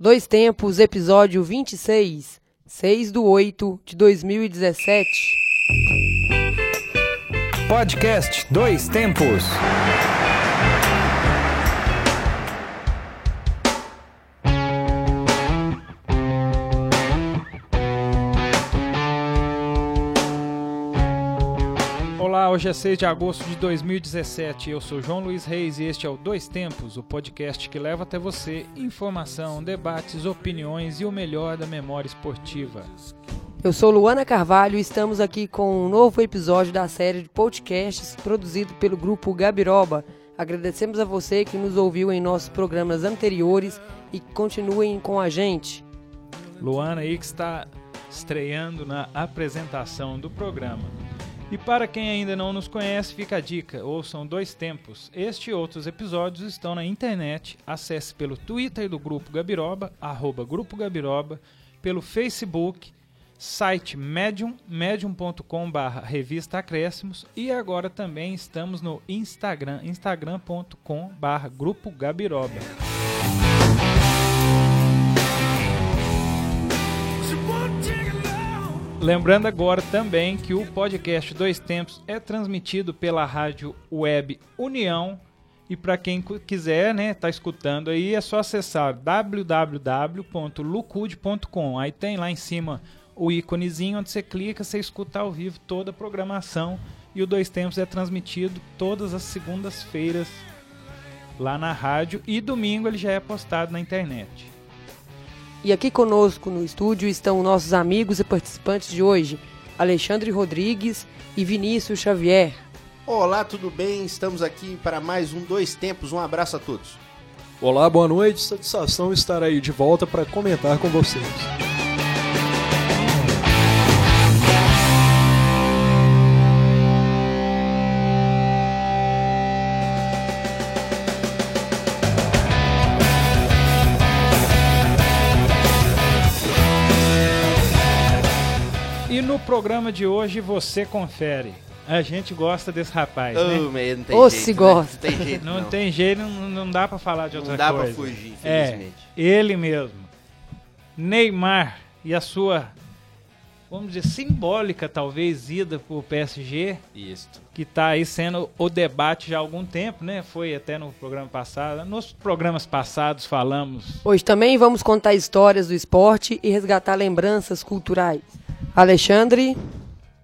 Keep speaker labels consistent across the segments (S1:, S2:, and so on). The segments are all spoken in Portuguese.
S1: Dois Tempos, episódio 26, 6 do 8 de 2017.
S2: Podcast Dois Tempos. Olá, hoje é 6 de agosto de 2017. Eu sou João Luiz Reis e este é o Dois Tempos, o podcast que leva até você informação, debates, opiniões e o melhor da memória esportiva.
S1: Eu sou Luana Carvalho e estamos aqui com um novo episódio da série de podcasts produzido pelo grupo Gabiroba. Agradecemos a você que nos ouviu em nossos programas anteriores e continuem com a gente.
S2: Luana aí que está estreando na apresentação do programa. E para quem ainda não nos conhece, fica a dica: ouçam dois tempos. Este e outros episódios estão na internet. Acesse pelo Twitter do Grupo Gabiroba, arroba Grupo Gabiroba, pelo Facebook, site Medium, medium.com barra revista Acréscimos e agora também estamos no Instagram, instagram.com barra Grupo Gabiroba. Lembrando agora também que o podcast Dois Tempos é transmitido pela rádio web União. E para quem quiser, né, tá escutando aí, é só acessar www.lucude.com. Aí tem lá em cima o íconezinho onde você clica, você escuta ao vivo toda a programação. E o Dois Tempos é transmitido todas as segundas-feiras lá na rádio. E domingo ele já é postado na internet.
S1: E aqui conosco no estúdio estão nossos amigos e participantes de hoje, Alexandre Rodrigues e Vinícius Xavier.
S3: Olá, tudo bem? Estamos aqui para mais um Dois Tempos. Um abraço a todos.
S4: Olá, boa noite. Satisfação estar aí de volta para comentar com vocês.
S2: Programa de hoje você confere. A gente gosta desse rapaz,
S3: Oh,
S2: né?
S3: tem
S1: Ô,
S3: jeito,
S1: se
S3: né?
S1: gosta.
S3: Não tem jeito,
S2: Não,
S3: não.
S2: tem jeito, não, não dá pra falar de outra
S3: Não dá pra
S2: coisa.
S3: fugir,
S2: É,
S3: infelizmente.
S2: ele mesmo. Neymar e a sua, vamos dizer, simbólica talvez ida pro PSG,
S3: Isso.
S2: que tá aí sendo o debate já há algum tempo, né? Foi até no programa passado. Nos programas passados falamos
S1: Hoje também vamos contar histórias do esporte e resgatar lembranças culturais. Alexandre,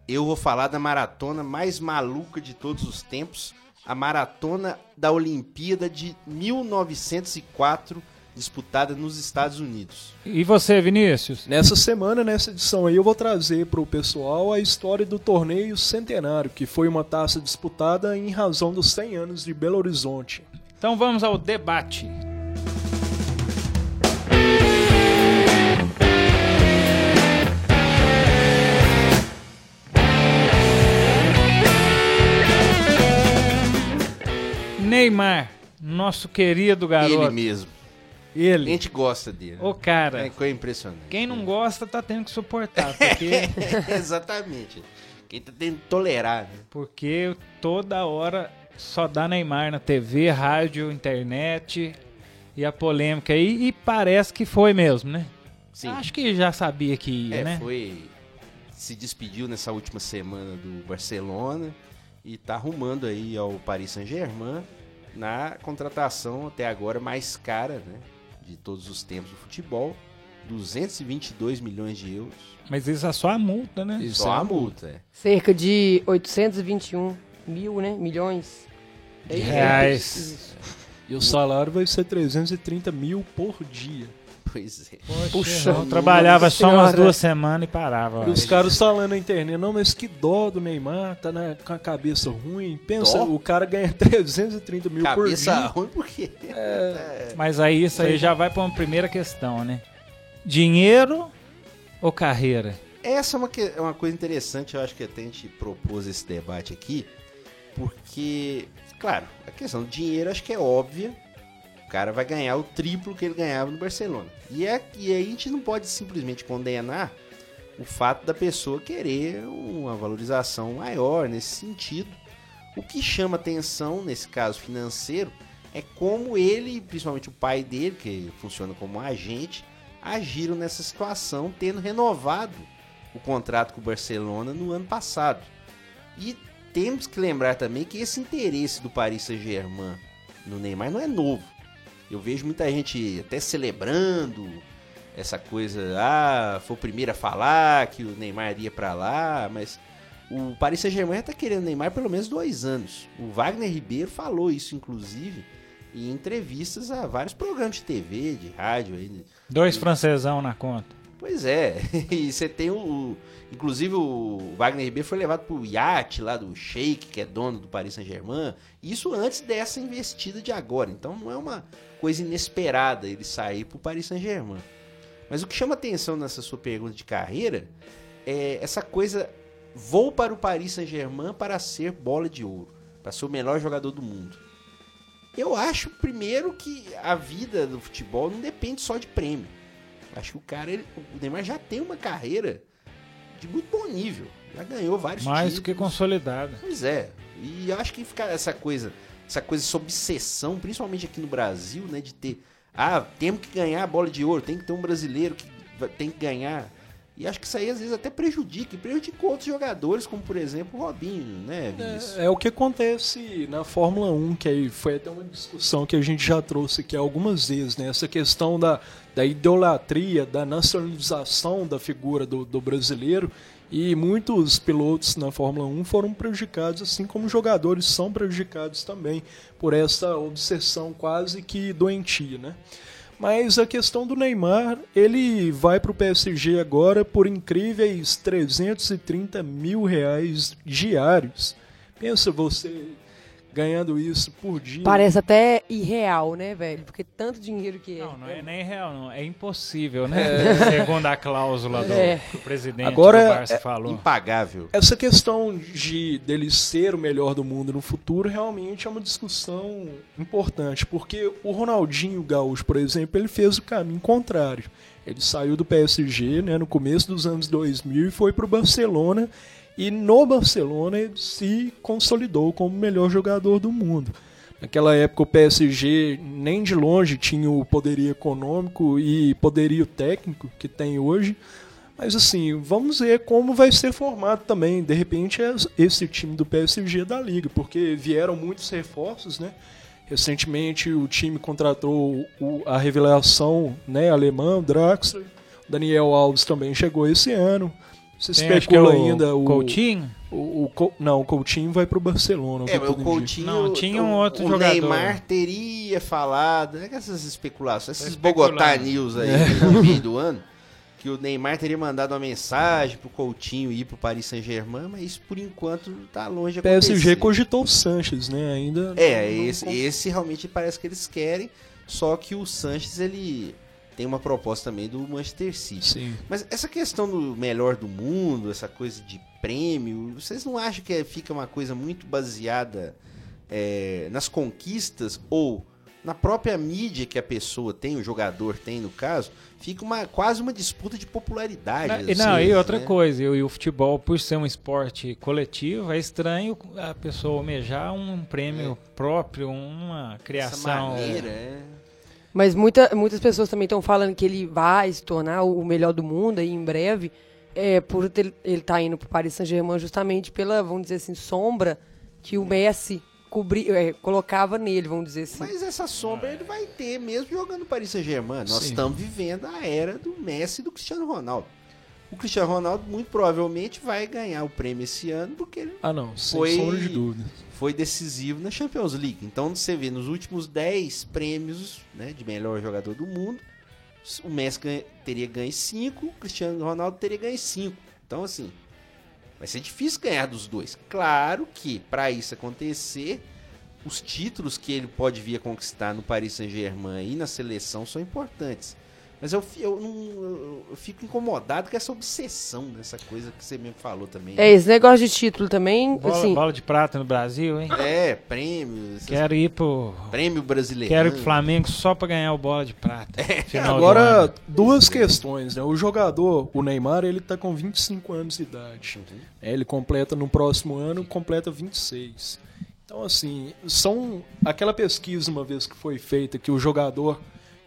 S3: Eu vou falar da maratona mais maluca de todos os tempos, a maratona da Olimpíada de 1904, disputada nos Estados Unidos.
S2: E você, Vinícius?
S4: Nessa semana, nessa edição aí, eu vou trazer para o pessoal a história do torneio Centenário, que foi uma taça disputada em razão dos 100 anos de Belo Horizonte.
S2: Então vamos ao debate. Neymar, nosso querido garoto.
S3: Ele mesmo. A
S2: Ele.
S3: gente gosta dele.
S2: O cara.
S3: É coisa impressionante.
S2: Quem não gosta tá tendo que suportar, porque,
S3: Exatamente. Quem tá tentando tolerar, né?
S2: porque toda hora só dá Neymar na TV, rádio, internet e a polêmica aí. E parece que foi mesmo, né?
S3: Sim.
S2: Acho que já sabia que ia,
S3: É,
S2: né?
S3: foi. Se despediu nessa última semana do Barcelona e tá arrumando aí ao Paris Saint-Germain na contratação até agora mais cara, né? De todos os tempos do futebol. 222 milhões de euros.
S2: Mas isso é só a multa, né?
S4: Isso
S3: Só
S4: é
S3: a
S4: uma
S3: multa, é.
S1: cerca de 821 mil, né? Milhões.
S2: De reais.
S1: isso.
S4: E o salário vai ser 330 mil por dia.
S3: Pois é.
S1: Puxa,
S2: eu trabalhava só umas duas semanas e parava.
S4: E os caras falando na internet, não, mas que dó do Neymar, tá na- com a cabeça ruim. Pensa,
S3: Dó?
S4: o cara ganha 330 mil por
S3: Cabeça
S4: dia.
S3: ruim por quê?
S2: Mas aí isso aí já vai pra uma primeira questão, né? Dinheiro ou carreira?
S3: Essa é uma, que- é uma coisa interessante, eu acho que até a gente propôs esse debate aqui, porque, claro, a questão do dinheiro acho que é óbvia. Cara vai ganhar o triplo que ele ganhava no Barcelona. E, é, e aí a gente não pode simplesmente condenar o fato da pessoa querer uma valorização maior nesse sentido. O que chama atenção, nesse caso financeiro, é como ele, principalmente o pai dele, que funciona como agente, agiram nessa situação, tendo renovado o contrato com o Barcelona no ano passado. E temos que lembrar também que esse interesse do Paris Saint-Germain no Neymar não é novo. Eu vejo muita gente até celebrando essa coisa, ah, foi o primeiro a falar que o Neymar ia para lá, mas o Paris Saint-Germain está querendo Neymar pelo menos dois anos. O Wagner Ribeiro falou isso, inclusive, em entrevistas a vários programas de TV, de rádio.
S2: Dois francesão na conta.
S3: Pois é, e você tem o. Inclusive o Wagner Ribeiro foi levado pro iate lá do Sheik, que é dono do Paris Saint-Germain. Isso antes dessa investida de agora. Então não é uma coisa inesperada ele sair pro Paris Saint-Germain. Mas o que chama atenção nessa sua pergunta de carreira é essa coisa. Vou para o Paris Saint-Germain para ser bola de ouro, para ser o melhor jogador do mundo. Eu acho, primeiro, que a vida do futebol não depende só de prêmio. Acho que o cara, ele, o Neymar já tem uma carreira de muito bom nível. Já ganhou vários
S2: Mais
S3: títulos.
S2: do que consolidada.
S3: Pois é. E eu acho que ficar essa coisa, essa coisa, essa obsessão, principalmente aqui no Brasil, né, de ter, ah, temos que ganhar a bola de ouro, tem que ter um brasileiro que tem que ganhar. E acho que isso aí às vezes até prejudica, e prejudica outros jogadores, como por exemplo o Robinho, né, Vinícius?
S4: É, é o que acontece na Fórmula 1, que aí foi até uma discussão que a gente já trouxe aqui algumas vezes, né? Essa questão da, da idolatria, da nacionalização da figura do, do brasileiro. E muitos pilotos na Fórmula 1 foram prejudicados, assim como jogadores são prejudicados também por essa obsessão quase que doentia, né? Mas a questão do Neymar, ele vai para o PSG agora por incríveis 330 mil reais diários. Pensa você ganhando isso por dia.
S1: Parece até irreal, né, velho? Porque tanto dinheiro que é.
S2: Não, não é nem real, não. É impossível, né? Segundo a cláusula do,
S1: É.
S2: do presidente
S4: Agora,
S2: do Barça
S4: é
S2: falou.
S3: Impagável.
S4: Essa questão de dele ser o melhor do mundo no futuro realmente é uma discussão importante, porque o Ronaldinho Gaúcho, por exemplo, ele fez o caminho contrário. Ele saiu do PSG né, no começo dos anos 2000 e foi para o Barcelona, e no Barcelona ele se consolidou como o melhor jogador do mundo. Naquela época o PSG nem de longe tinha o poderio econômico e poderio técnico que tem hoje. Mas assim, vamos ver como vai ser formado também, de repente, es- esse time do PSG da Liga, porque vieram muitos reforços, né? Recentemente o time contratou a revelação né, alemã, o Draxler. Daniel Alves também chegou esse ano. Se
S2: Tem, que é
S4: especula
S2: o
S4: ainda o,
S2: Coutinho?
S4: o, o Não, o Coutinho vai pro Barcelona.
S3: É, o. Coutinho.
S2: Não, tinha um
S3: o-
S2: outro
S3: o
S2: jogador.
S3: Neymar teria falado, né, essas especulações, esses
S2: especulando.
S3: Bogotá News aí no meio do ano, que o Neymar teria mandado uma mensagem pro Coutinho ir pro Paris Saint-Germain, mas isso por enquanto tá longe de
S4: PSG
S3: acontecer.
S4: cogitou o Sanches, né? Ainda.
S3: É,
S4: não- não
S3: esse,
S4: con-
S3: esse realmente parece que eles querem, só que o Sanches ele tem uma proposta também do Manchester City.
S4: Sim.
S3: Mas essa questão do melhor do mundo, essa coisa de prêmio, vocês não acham que é- fica uma coisa muito baseada é, nas conquistas ou na própria mídia que a pessoa tem, o jogador tem no caso, fica uma, quase uma disputa de popularidade.
S2: Não,
S3: às
S2: e não, e outra
S3: né?
S2: coisa, e o, futebol, por ser um esporte coletivo, é estranho a pessoa almejar um prêmio próprio, uma
S3: Essa
S2: criação.
S3: maneira, é.
S1: Mas muita, muitas pessoas também estão falando que ele vai se tornar o melhor do mundo aí em breve, é, por ter- ele estar indo para o Paris Saint-Germain justamente pela, vamos dizer assim, sombra que o Messi cobri, é, colocava nele, vamos dizer assim.
S3: Mas essa sombra ele vai ter mesmo jogando no Paris Saint-Germain. Nós
S4: Sim.
S3: estamos vivendo a era do Messi e do Cristiano Ronaldo. O Cristiano Ronaldo muito provavelmente vai ganhar o prêmio esse ano porque ele
S4: Ah, não, sem
S3: Foi-
S4: sombra de dúvida.
S3: Foi decisivo na Champions League. Então você vê nos últimos 10 prêmios né, de melhor jogador do mundo, o Messi ganha- teria ganho 5, o Cristiano Ronaldo teria ganho 5. Então assim, vai ser difícil ganhar dos dois. Claro que para isso acontecer, os títulos que ele pode vir a conquistar no Paris Saint-Germain e na seleção são importantes. Mas eu, eu, não- eu- fico incomodado com essa obsessão nessa coisa que você mesmo falou também.
S1: É, esse negócio de título também,
S2: Bola,
S1: assim,
S2: bola de prata no Brasil, hein?
S3: É, prêmios, essas
S2: Quero ir pro.
S3: Prêmio brasileiro.
S2: Quero ir pro Flamengo só pra ganhar o bola de prata. do
S4: Agora, duas questões, né? O jogador, o Neymar, ele tá com 25 anos de idade.
S3: Uhum.
S4: É, Ele completa no próximo ano, completa 26. Então, assim, são aquela pesquisa uma vez que foi feita que o jogador,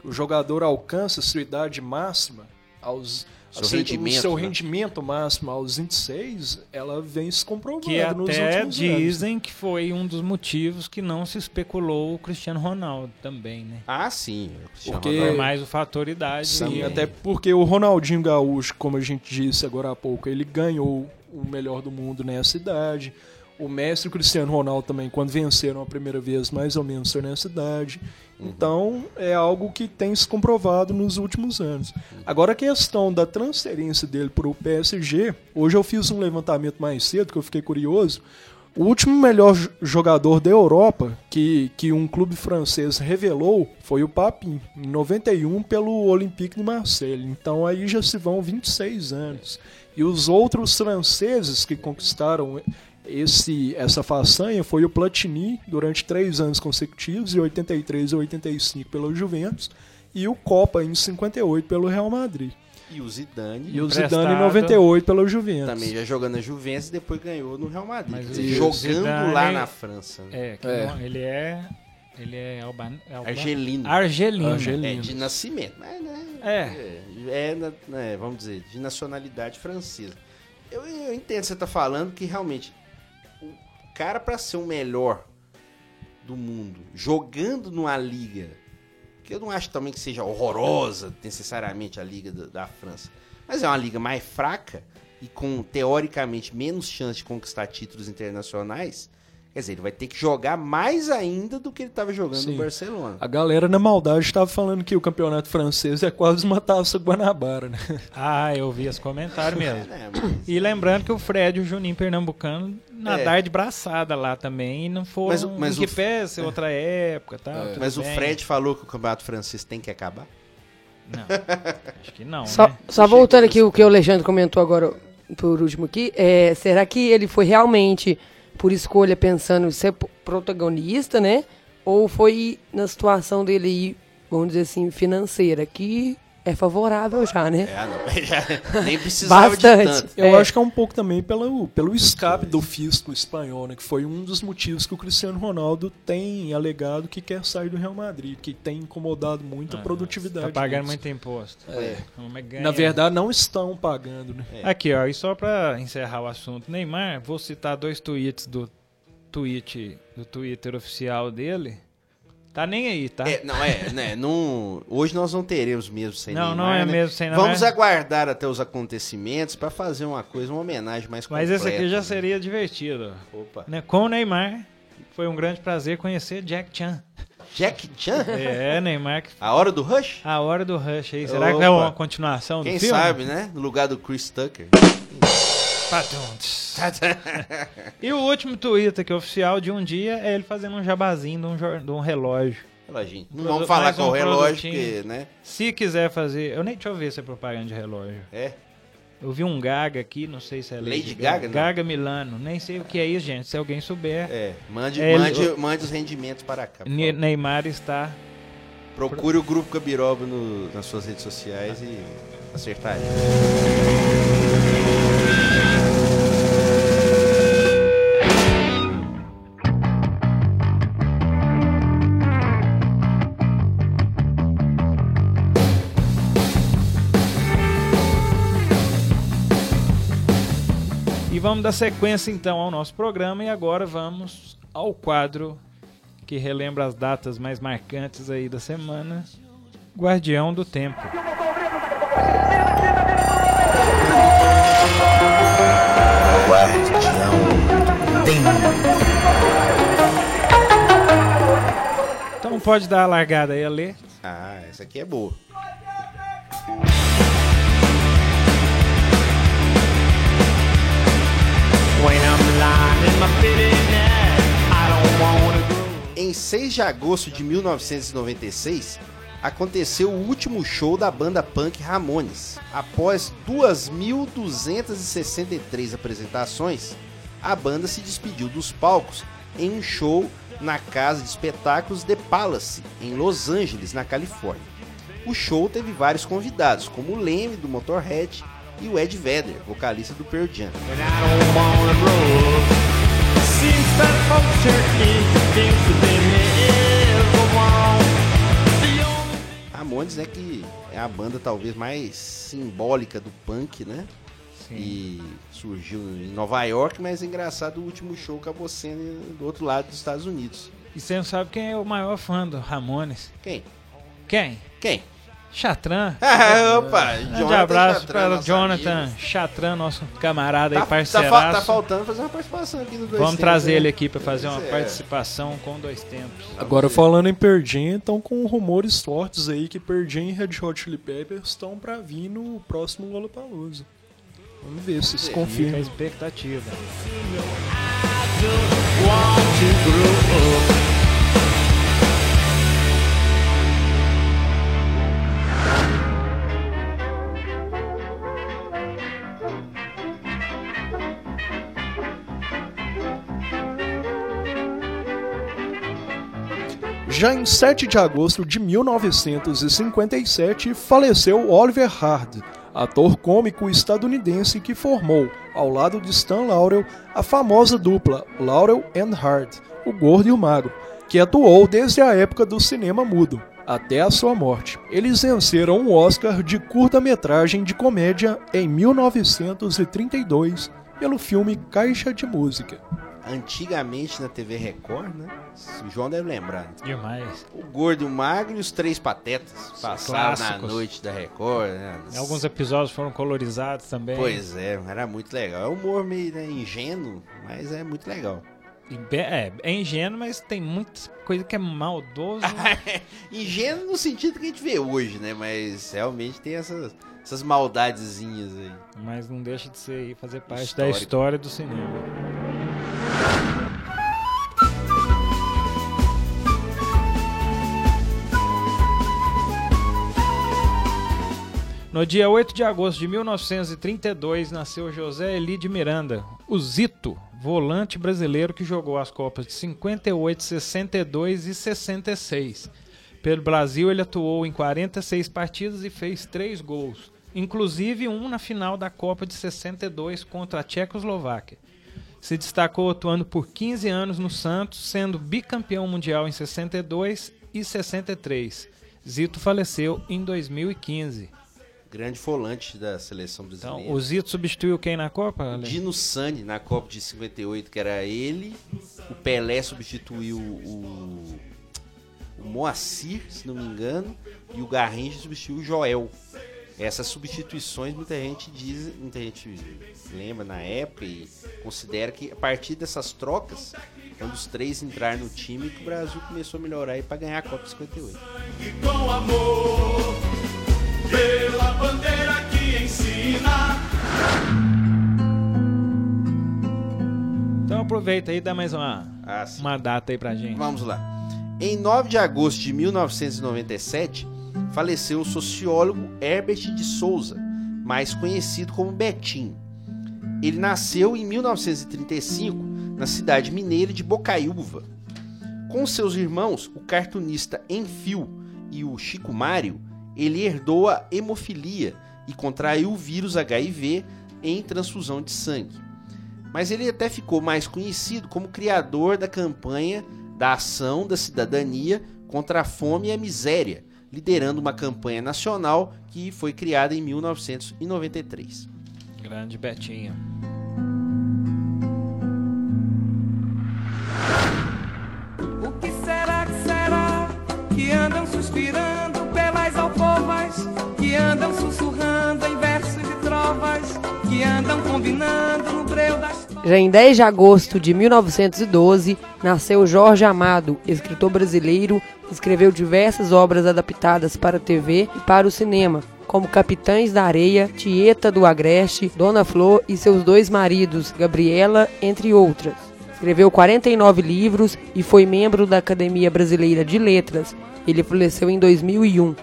S4: o jogador alcança a sua idade máxima aos
S3: Seu
S4: assim,
S3: rendimento,
S4: o seu
S3: né?
S4: rendimento máximo aos 26, ela vem se comprovando
S2: Que
S4: nos
S2: até
S4: últimos anos.
S2: dizem que foi um dos motivos que não se especulou o Cristiano Ronaldo também, né?
S3: Ah, sim.
S4: Porque-
S2: Por
S3: Ronaldo.
S2: mais o fator idade.
S4: Sim,
S2: também.
S4: até porque o Ronaldinho Gaúcho, como a gente disse agora há pouco, ele ganhou o melhor do mundo nessa idade. O mestre Cristiano Ronaldo também, quando venceram a primeira vez, mais ou menos foi nessa idade. Então, é algo que tem se comprovado nos últimos anos. Agora, a questão da transferência dele para o PSG, hoje eu fiz um levantamento mais cedo, que eu fiquei curioso. O último melhor jo- jogador da Europa que, que um clube francês revelou foi o Papin, em 91 pelo Olympique de Marseille. Então aí já se vão 26 anos. E os outros franceses que conquistaram esse, essa façanha foi o Platini durante três anos consecutivos, de 83 a 85 pelo Juventus, e o Copa em 58 pelo Real Madrid.
S3: E o Zidane
S4: E o. Zidane em 98 pelo Juventus.
S3: também já jogando na Juventus e depois ganhou no Real Madrid.
S2: Mas
S3: dizer, jogando
S2: Zidane-
S3: lá na França. né?
S2: É, que
S4: É.
S2: não- ele é. Ele é alban... alban-
S3: Argelino.
S2: Argelino.
S4: Argelino.
S3: É, de nascimento. Mas, né,
S2: É.
S3: é, é, né, vamos dizer, de nacionalidade francesa. Eu, eu entendo o que você tá falando, que realmente cara pra ser o melhor do mundo, jogando numa liga, que eu não acho também que seja horrorosa necessariamente a liga da, da França, mas é uma liga mais fraca e com teoricamente menos chance de conquistar títulos internacionais, quer dizer, ele vai ter que jogar mais ainda do que ele estava jogando
S4: Sim.
S3: no Barcelona.
S4: A galera na maldade estava falando que o campeonato francês é quase uma taça Guanabara, né?
S2: Ah, eu vi esse comentário mesmo.
S3: É, mas-
S2: E lembrando que o Fred e o Juninho Pernambucano nadaram de braçada lá também e não foram
S3: Mas o- mas
S2: em que
S3: o-
S2: pese outra época tal, tudo
S3: Mas o
S2: bem.
S3: Fred falou que o campeonato francês tem que acabar?
S2: Não, acho que não,
S1: Só,
S2: né?
S1: só voltando aqui o que o Alexandre comentou agora por último aqui, é, será que ele foi realmente por escolha pensando em ser protagonista, né? Ou foi na situação dele vamos dizer assim, financeira, que é favorável já, né?
S3: É, não, já nem precisava
S1: Bastante.
S3: de tanto.
S4: Eu
S1: É.
S4: acho que é um pouco também pelo, pelo escape do fisco espanhol, né? Que foi um dos motivos que o Cristiano Ronaldo tem alegado que quer sair do Real Madrid, que tem incomodado muito a produtividade.
S2: Tá pagando muito imposto.
S3: É.
S2: É?
S4: Na verdade, não estão pagando, né?
S2: Aqui, ó, e só pra encerrar o assunto, Neymar, vou citar dois tweets do tweet do Twitter oficial dele. Tá nem aí, tá?
S3: É, não, é, né? Não, hoje nós não teremos mesmo sem
S2: Não,
S3: Neymar,
S2: não é
S3: né?
S2: mesmo sem Neymar.
S3: Vamos aguardar até os acontecimentos pra fazer uma coisa, uma homenagem mais
S2: Mas
S3: completa.
S2: esse aqui já
S3: né?
S2: seria divertido.
S3: Opa.
S2: Né? Com o Neymar, foi um grande prazer conhecer Jack Chan.
S3: Jack Chan?
S2: É, Neymar, que-
S3: A hora do Rush?
S2: a hora do Rush aí. Será que
S3: Opa.
S2: é uma continuação
S3: Quem
S2: do filme?
S3: sabe, né? No lugar do Chris Tucker.
S2: E o último Twitter que é oficial de um dia é ele fazendo um jabazinho de um, de um relógio.
S3: Não
S2: Produ-
S3: vamos falar qual
S2: um
S3: relógio, porque, né?
S2: Se quiser fazer. Eu nem deixa eu ver se é propaganda de relógio.
S3: É.
S2: Eu vi um Gaga aqui, não sei se é Lady,
S3: Lady Gaga, não?
S2: Gaga Milano. Nem sei o que é isso, gente. Se alguém souber.
S3: É. Mande,
S2: É,
S3: mande, mande os rendimentos para cá.
S2: Ne-. Neymar está.
S3: Procure o grupo Gabiroba no- nas suas redes sociais e acertar.
S2: Vamos dar sequência então ao nosso programa e agora vamos ao quadro que relembra as datas mais marcantes aí da semana. Guardião do Tempo. Então pode dar a largada aí a ler.
S3: Ah, essa aqui é boa. Em 6 de agosto de 1996, aconteceu o último show da banda punk Ramones. Após 2.263 apresentações, a banda se despediu dos palcos em um show na casa de espetáculos The Palace, em Los Angeles, na Califórnia. O show teve vários convidados, como o Leme do Motorhead e o Ed Vedder, vocalista do Pearl Jam. Ramones, né, que é a banda talvez mais simbólica do punk, né?
S2: Sim.
S3: E surgiu em Nova York, mas é engraçado, o último show acabou sendo do outro lado dos Estados Unidos.
S2: E você não sabe quem é o maior fã do Ramones?
S3: Quem?
S2: Quem?
S3: Quem?
S2: Chatran.
S3: Ah, opa!
S2: Grande abraço
S3: Chatran,
S2: para o Jonathan
S3: amigo.
S2: Chatran, nosso camarada
S3: Tá,
S2: e
S3: tá,
S2: parceiraço.
S3: fa- tá faltando fazer uma participação aqui no dois
S2: Vamos
S3: Tempos,
S2: trazer
S3: né?
S2: ele aqui para fazer uma
S3: é.
S2: participação com dois tempos.
S4: Agora falando em Pearl Jam, estão com rumores fortes aí que Pearl Jam e Red Hot Chili Peppers estão pra vir no próximo Lollapalooza. Vamos ver se isso
S2: Fica a
S4: confirma.
S2: expectativa.
S4: Já em 7 de agosto de 1957, faleceu Oliver Hard, ator cômico estadunidense que formou, ao lado de Stan Laurel, a famosa dupla Laurel and Hard, o gordo e o magro, que atuou desde a época do cinema mudo até a sua morte. Eles venceram um Oscar de curta-metragem de comédia em 1932 pelo filme Caixa de Música.
S3: Antigamente na TV Record, né? O João deve lembrar.
S2: Demais.
S3: O Gordo e o Magro e os Três Patetas passavam na noite da Record, né?
S2: Alguns episódios foram colorizados também.
S3: Pois é, era muito legal. É um humor meio né, ingênuo, mas é muito legal.
S2: É, é ingênuo, mas tem muita coisa que é maldoso.
S3: ingênuo no sentido que a gente vê hoje, né? Mas realmente tem essas, essas maldadezinhas aí.
S2: mas não deixa de ser fazer parte
S3: Histórico.
S2: da história do cinema. No dia 8 de agosto de 1932, nasceu José Eli de Miranda, o Zito, volante brasileiro que jogou as Copas de 58, 62 e 66. Pelo Brasil, ele atuou em 46 partidas e fez 3 gols, inclusive um na final da Copa de 62 contra a Tchecoslováquia. Se destacou atuando por 15 anos no Santos, sendo bicampeão mundial em 62 e 63. Zito faleceu em 2015.
S3: Grande volante da seleção
S2: Então,
S3: brasileira.
S2: o Zito substituiu quem na Copa? Ale?
S3: Dino Sani na Copa de 58, que era ele. O Pelé substituiu o, o Moacir, se não me engano. E o Garrincha substituiu o Joel. Essas substituições muita gente diz, muita gente lembra na época e considera que a partir dessas trocas, quando os três entraram no time, que o Brasil começou a melhorar para ganhar a Copa de 58.
S5: com amor pela bandeira que ensina.
S2: Então aproveita aí e dá mais uma,
S3: Ah,
S2: uma data aí pra gente.
S3: Vamos lá. Em 9 de agosto de 1997, faleceu o sociólogo Herbert de Souza, mais conhecido como Betinho. Ele nasceu em 1935 na cidade mineira de Bocaiúva. Com seus irmãos, o cartunista Enfio e o Chico Mário, ele herdou a hemofilia e contraiu o vírus HIV em transfusão de sangue mas ele até ficou mais conhecido como criador da campanha da ação da cidadania contra a fome e a miséria, liderando uma campanha nacional que foi criada em 1993.
S2: Grande Betinho.
S6: O que será que será que andam suspirando alcovas, que andam sussurrando em versos e trovas, que andam combinando no breu das
S1: Já em 10 de agosto de 1912, nasceu Jorge Amado, escritor brasileiro, escreveu diversas obras adaptadas para a TV e para o cinema, como Capitães da Areia, Tieta do Agreste, Dona Flor e seus dois maridos, Gabriela, entre outras. Escreveu 49 livros e foi membro da Academia Brasileira de Letras. Ele faleceu em 2001.
S6: O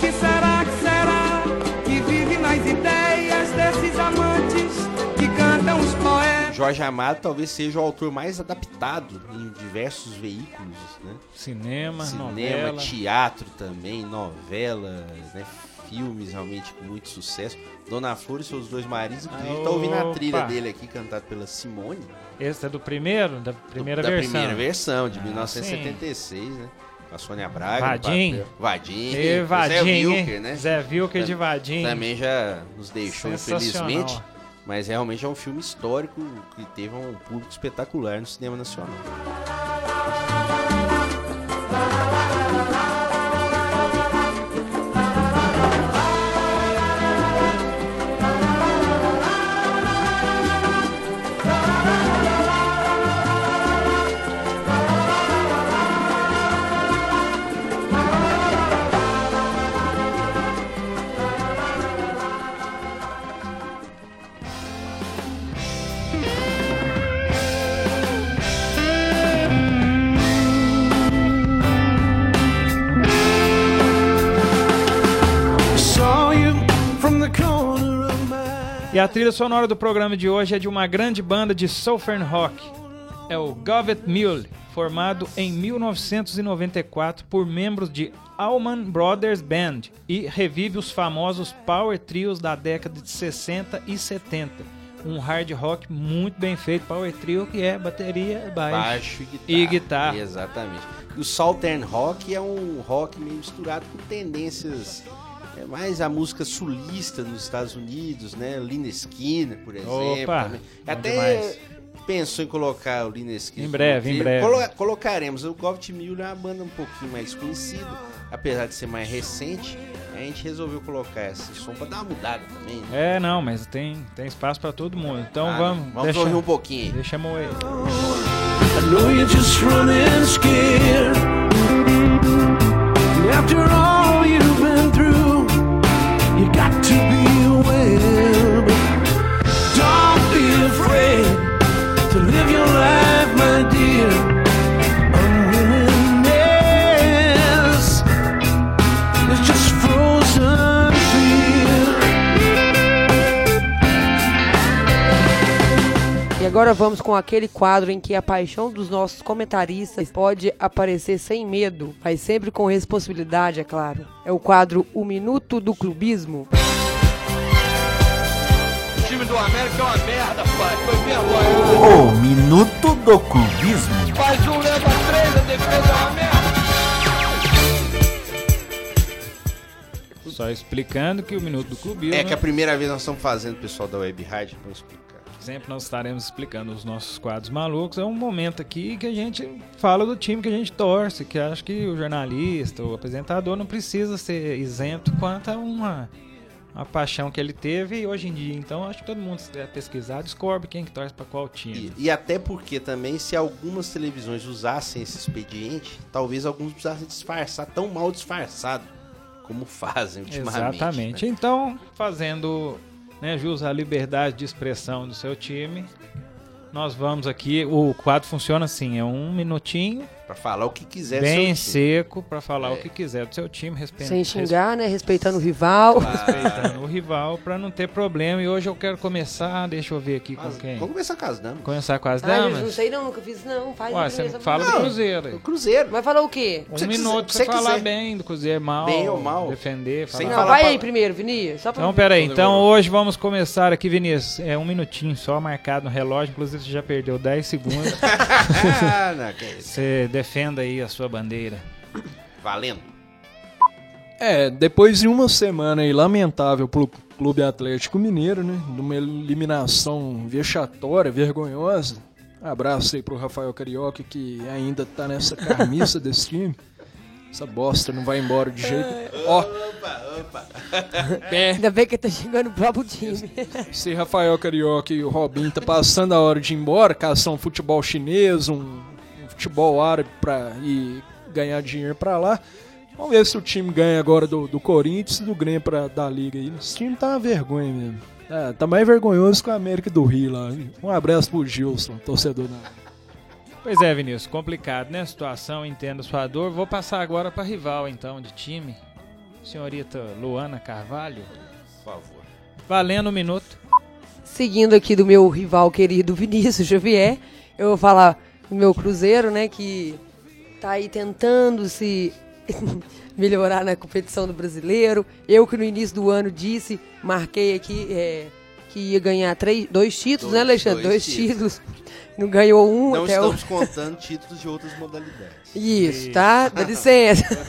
S6: que será que será que vive nas ideias desses amantes que cantam os poetas?
S3: Jorge Amado talvez seja o autor mais adaptado em diversos veículos, né?
S2: Cinema,
S3: Cinema,
S2: novela.
S3: teatro também, novela, né? filmes realmente com muito sucesso. Dona Flor e seus dois maridos, inclusive, tá ouvindo a trilha dele aqui, cantado pela Simone.
S2: Esse é do primeiro, da primeira
S3: da
S2: versão.
S3: primeira versão, de
S2: Ah,
S3: 1976, né? Com a Sônia Braga.
S2: Vadim.
S3: Vadim.
S2: E Vadim,
S3: Zé? Wilker, né?
S2: Zé Wilker de Vadim.
S3: Também já nos deixou, infelizmente. Mas realmente é um filme histórico que teve um público espetacular no cinema nacional.
S2: E a trilha sonora do programa de hoje é de uma grande banda de Southern Rock. É o Govet Mule, formado em 1994 por membros de Allman Brothers Band e revive os famosos power trios da década de 60 e 70. Um hard rock muito bem feito, power trio que é bateria, baixo.
S3: Baixo e guitarra.
S2: E guitarra.
S3: Exatamente. O Southern Rock é um rock meio misturado com tendências. É mais a música sulista nos Estados Unidos, né? Lina Skinner, por exemplo.
S2: Opa,
S3: Até
S2: demais.
S3: pensou em colocar o Lina Skinner.
S2: Em breve, em breve.
S3: Colo- colocaremos. O Govet Mule é uma banda um pouquinho mais conhecida, apesar de ser mais recente. A gente resolveu colocar esse som pra dar uma mudada também. né?
S2: É, não, mas tem, tem espaço pra todo mundo. Então
S3: Ah,
S2: vamos,
S3: vamos
S2: deixa,
S3: ouvir um pouquinho.
S2: deixa moer.
S5: I know you're just running scared. After all
S1: agora vamos com aquele quadro em que a paixão dos nossos comentaristas pode aparecer sem medo, mas sempre com responsabilidade, é claro. É o quadro O Minuto do Clubismo.
S7: O time do América é uma merda, pai. Foi vergonha.
S8: O Minuto do Clubismo.
S7: Faz um, leva três, a defesa é uma merda.
S2: Só explicando que o Minuto do Clubismo...
S3: É que a primeira vez nós estamos fazendo, pessoal da Web Rádio, para explicar.
S2: Sempre nós estaremos explicando os nossos quadros malucos. É um momento aqui que a gente fala do time que a gente torce, que acho que o jornalista, o apresentador não precisa ser isento quanto a uma, paixão que ele teve hoje em dia. Então acho que todo mundo se quiser pesquisar, descobre quem que torce para qual time.
S3: E, e até porque também, se algumas televisões usassem esse expediente, talvez alguns precisassem disfarçar tão mal disfarçado como fazem ultimamente.
S2: Exatamente.
S3: né?
S2: Então, fazendo né, jus à liberdade de expressão do seu time, nós vamos aqui. O quadro funciona assim: é um minutinho,
S3: Pra falar o que quiser.
S2: bem
S3: do seu time.
S2: seco, para falar
S3: É.
S2: o que quiser do seu time, respeitando.
S1: Sem xingar, né? Respeitando o rival.
S2: respeitando o rival para não ter problema. E hoje eu quero começar, deixa eu ver aqui com
S3: Mas
S2: quem.
S3: Vamos começar com as damas.
S2: Começar com as
S1: Ah, eu não
S2: damas.
S1: sei não, nunca fiz não. Faz
S2: Ué, você fala do
S3: Não.
S2: Cruzeiro. aí.
S3: O Cruzeiro.
S1: Vai falar o quê?
S2: Um
S3: Você quiser-
S2: minuto pra
S3: você
S2: falar
S3: quiser.
S2: bem do Cruzeiro, mal,
S3: Bem ou mal.
S2: defender,
S3: Sem
S2: falar.
S1: Não,
S3: falar
S1: vai
S3: pra-
S1: aí primeiro, Vinícius. Só pra...
S2: Então, peraí. Então, hoje vamos começar aqui, Vinícius. É um minutinho só marcado no relógio. Inclusive, você já perdeu 10 segundos.
S3: ah, não, que é isso.
S2: você defenda aí a sua bandeira.
S3: Valendo.
S4: É, depois de uma semana aí lamentável pro Clube Atlético Mineiro, né? Numa eliminação vexatória, vergonhosa. Abraço aí pro Rafael Carioca que ainda tá nessa carniça desse time. Essa bosta não vai embora de jeito. Ó,
S3: Opa, opa.
S1: Ainda bem que tá chegando o próprio time.
S4: se Rafael Carioca e o Robinho tá passando a hora de ir embora, caçar um futebol chinês, um futebol árabe pra ir ganhar dinheiro pra lá. Vamos ver se o time ganha agora do, do Corinthians e do Grêmio pra, da Liga aí. Esse time tá uma vergonha mesmo. É, tá mais vergonhoso que o América do Rio lá. Um abraço pro Gilson, torcedor da.
S2: Pois é, Vinícius. Complicado, né? A situação, entendo sua dor. Vou passar agora pra rival, então, de time. Senhorita Luana Carvalho.
S3: Por favor.
S2: Valendo um minuto.
S1: Seguindo aqui do meu rival querido Vinícius Xavier, eu vou falar meu Cruzeiro, né, que tá aí tentando se melhorar na competição do brasileiro. Eu que no início do ano disse, marquei aqui é, que ia ganhar três, dois títulos, né,
S3: Dois-
S1: Alexandre? Dois,
S3: dois
S1: títulos. Não ganhou um
S3: Não
S1: até
S3: estamos
S1: o.
S3: contando títulos de outras modalidades.
S1: Isso, tá? Dá licença.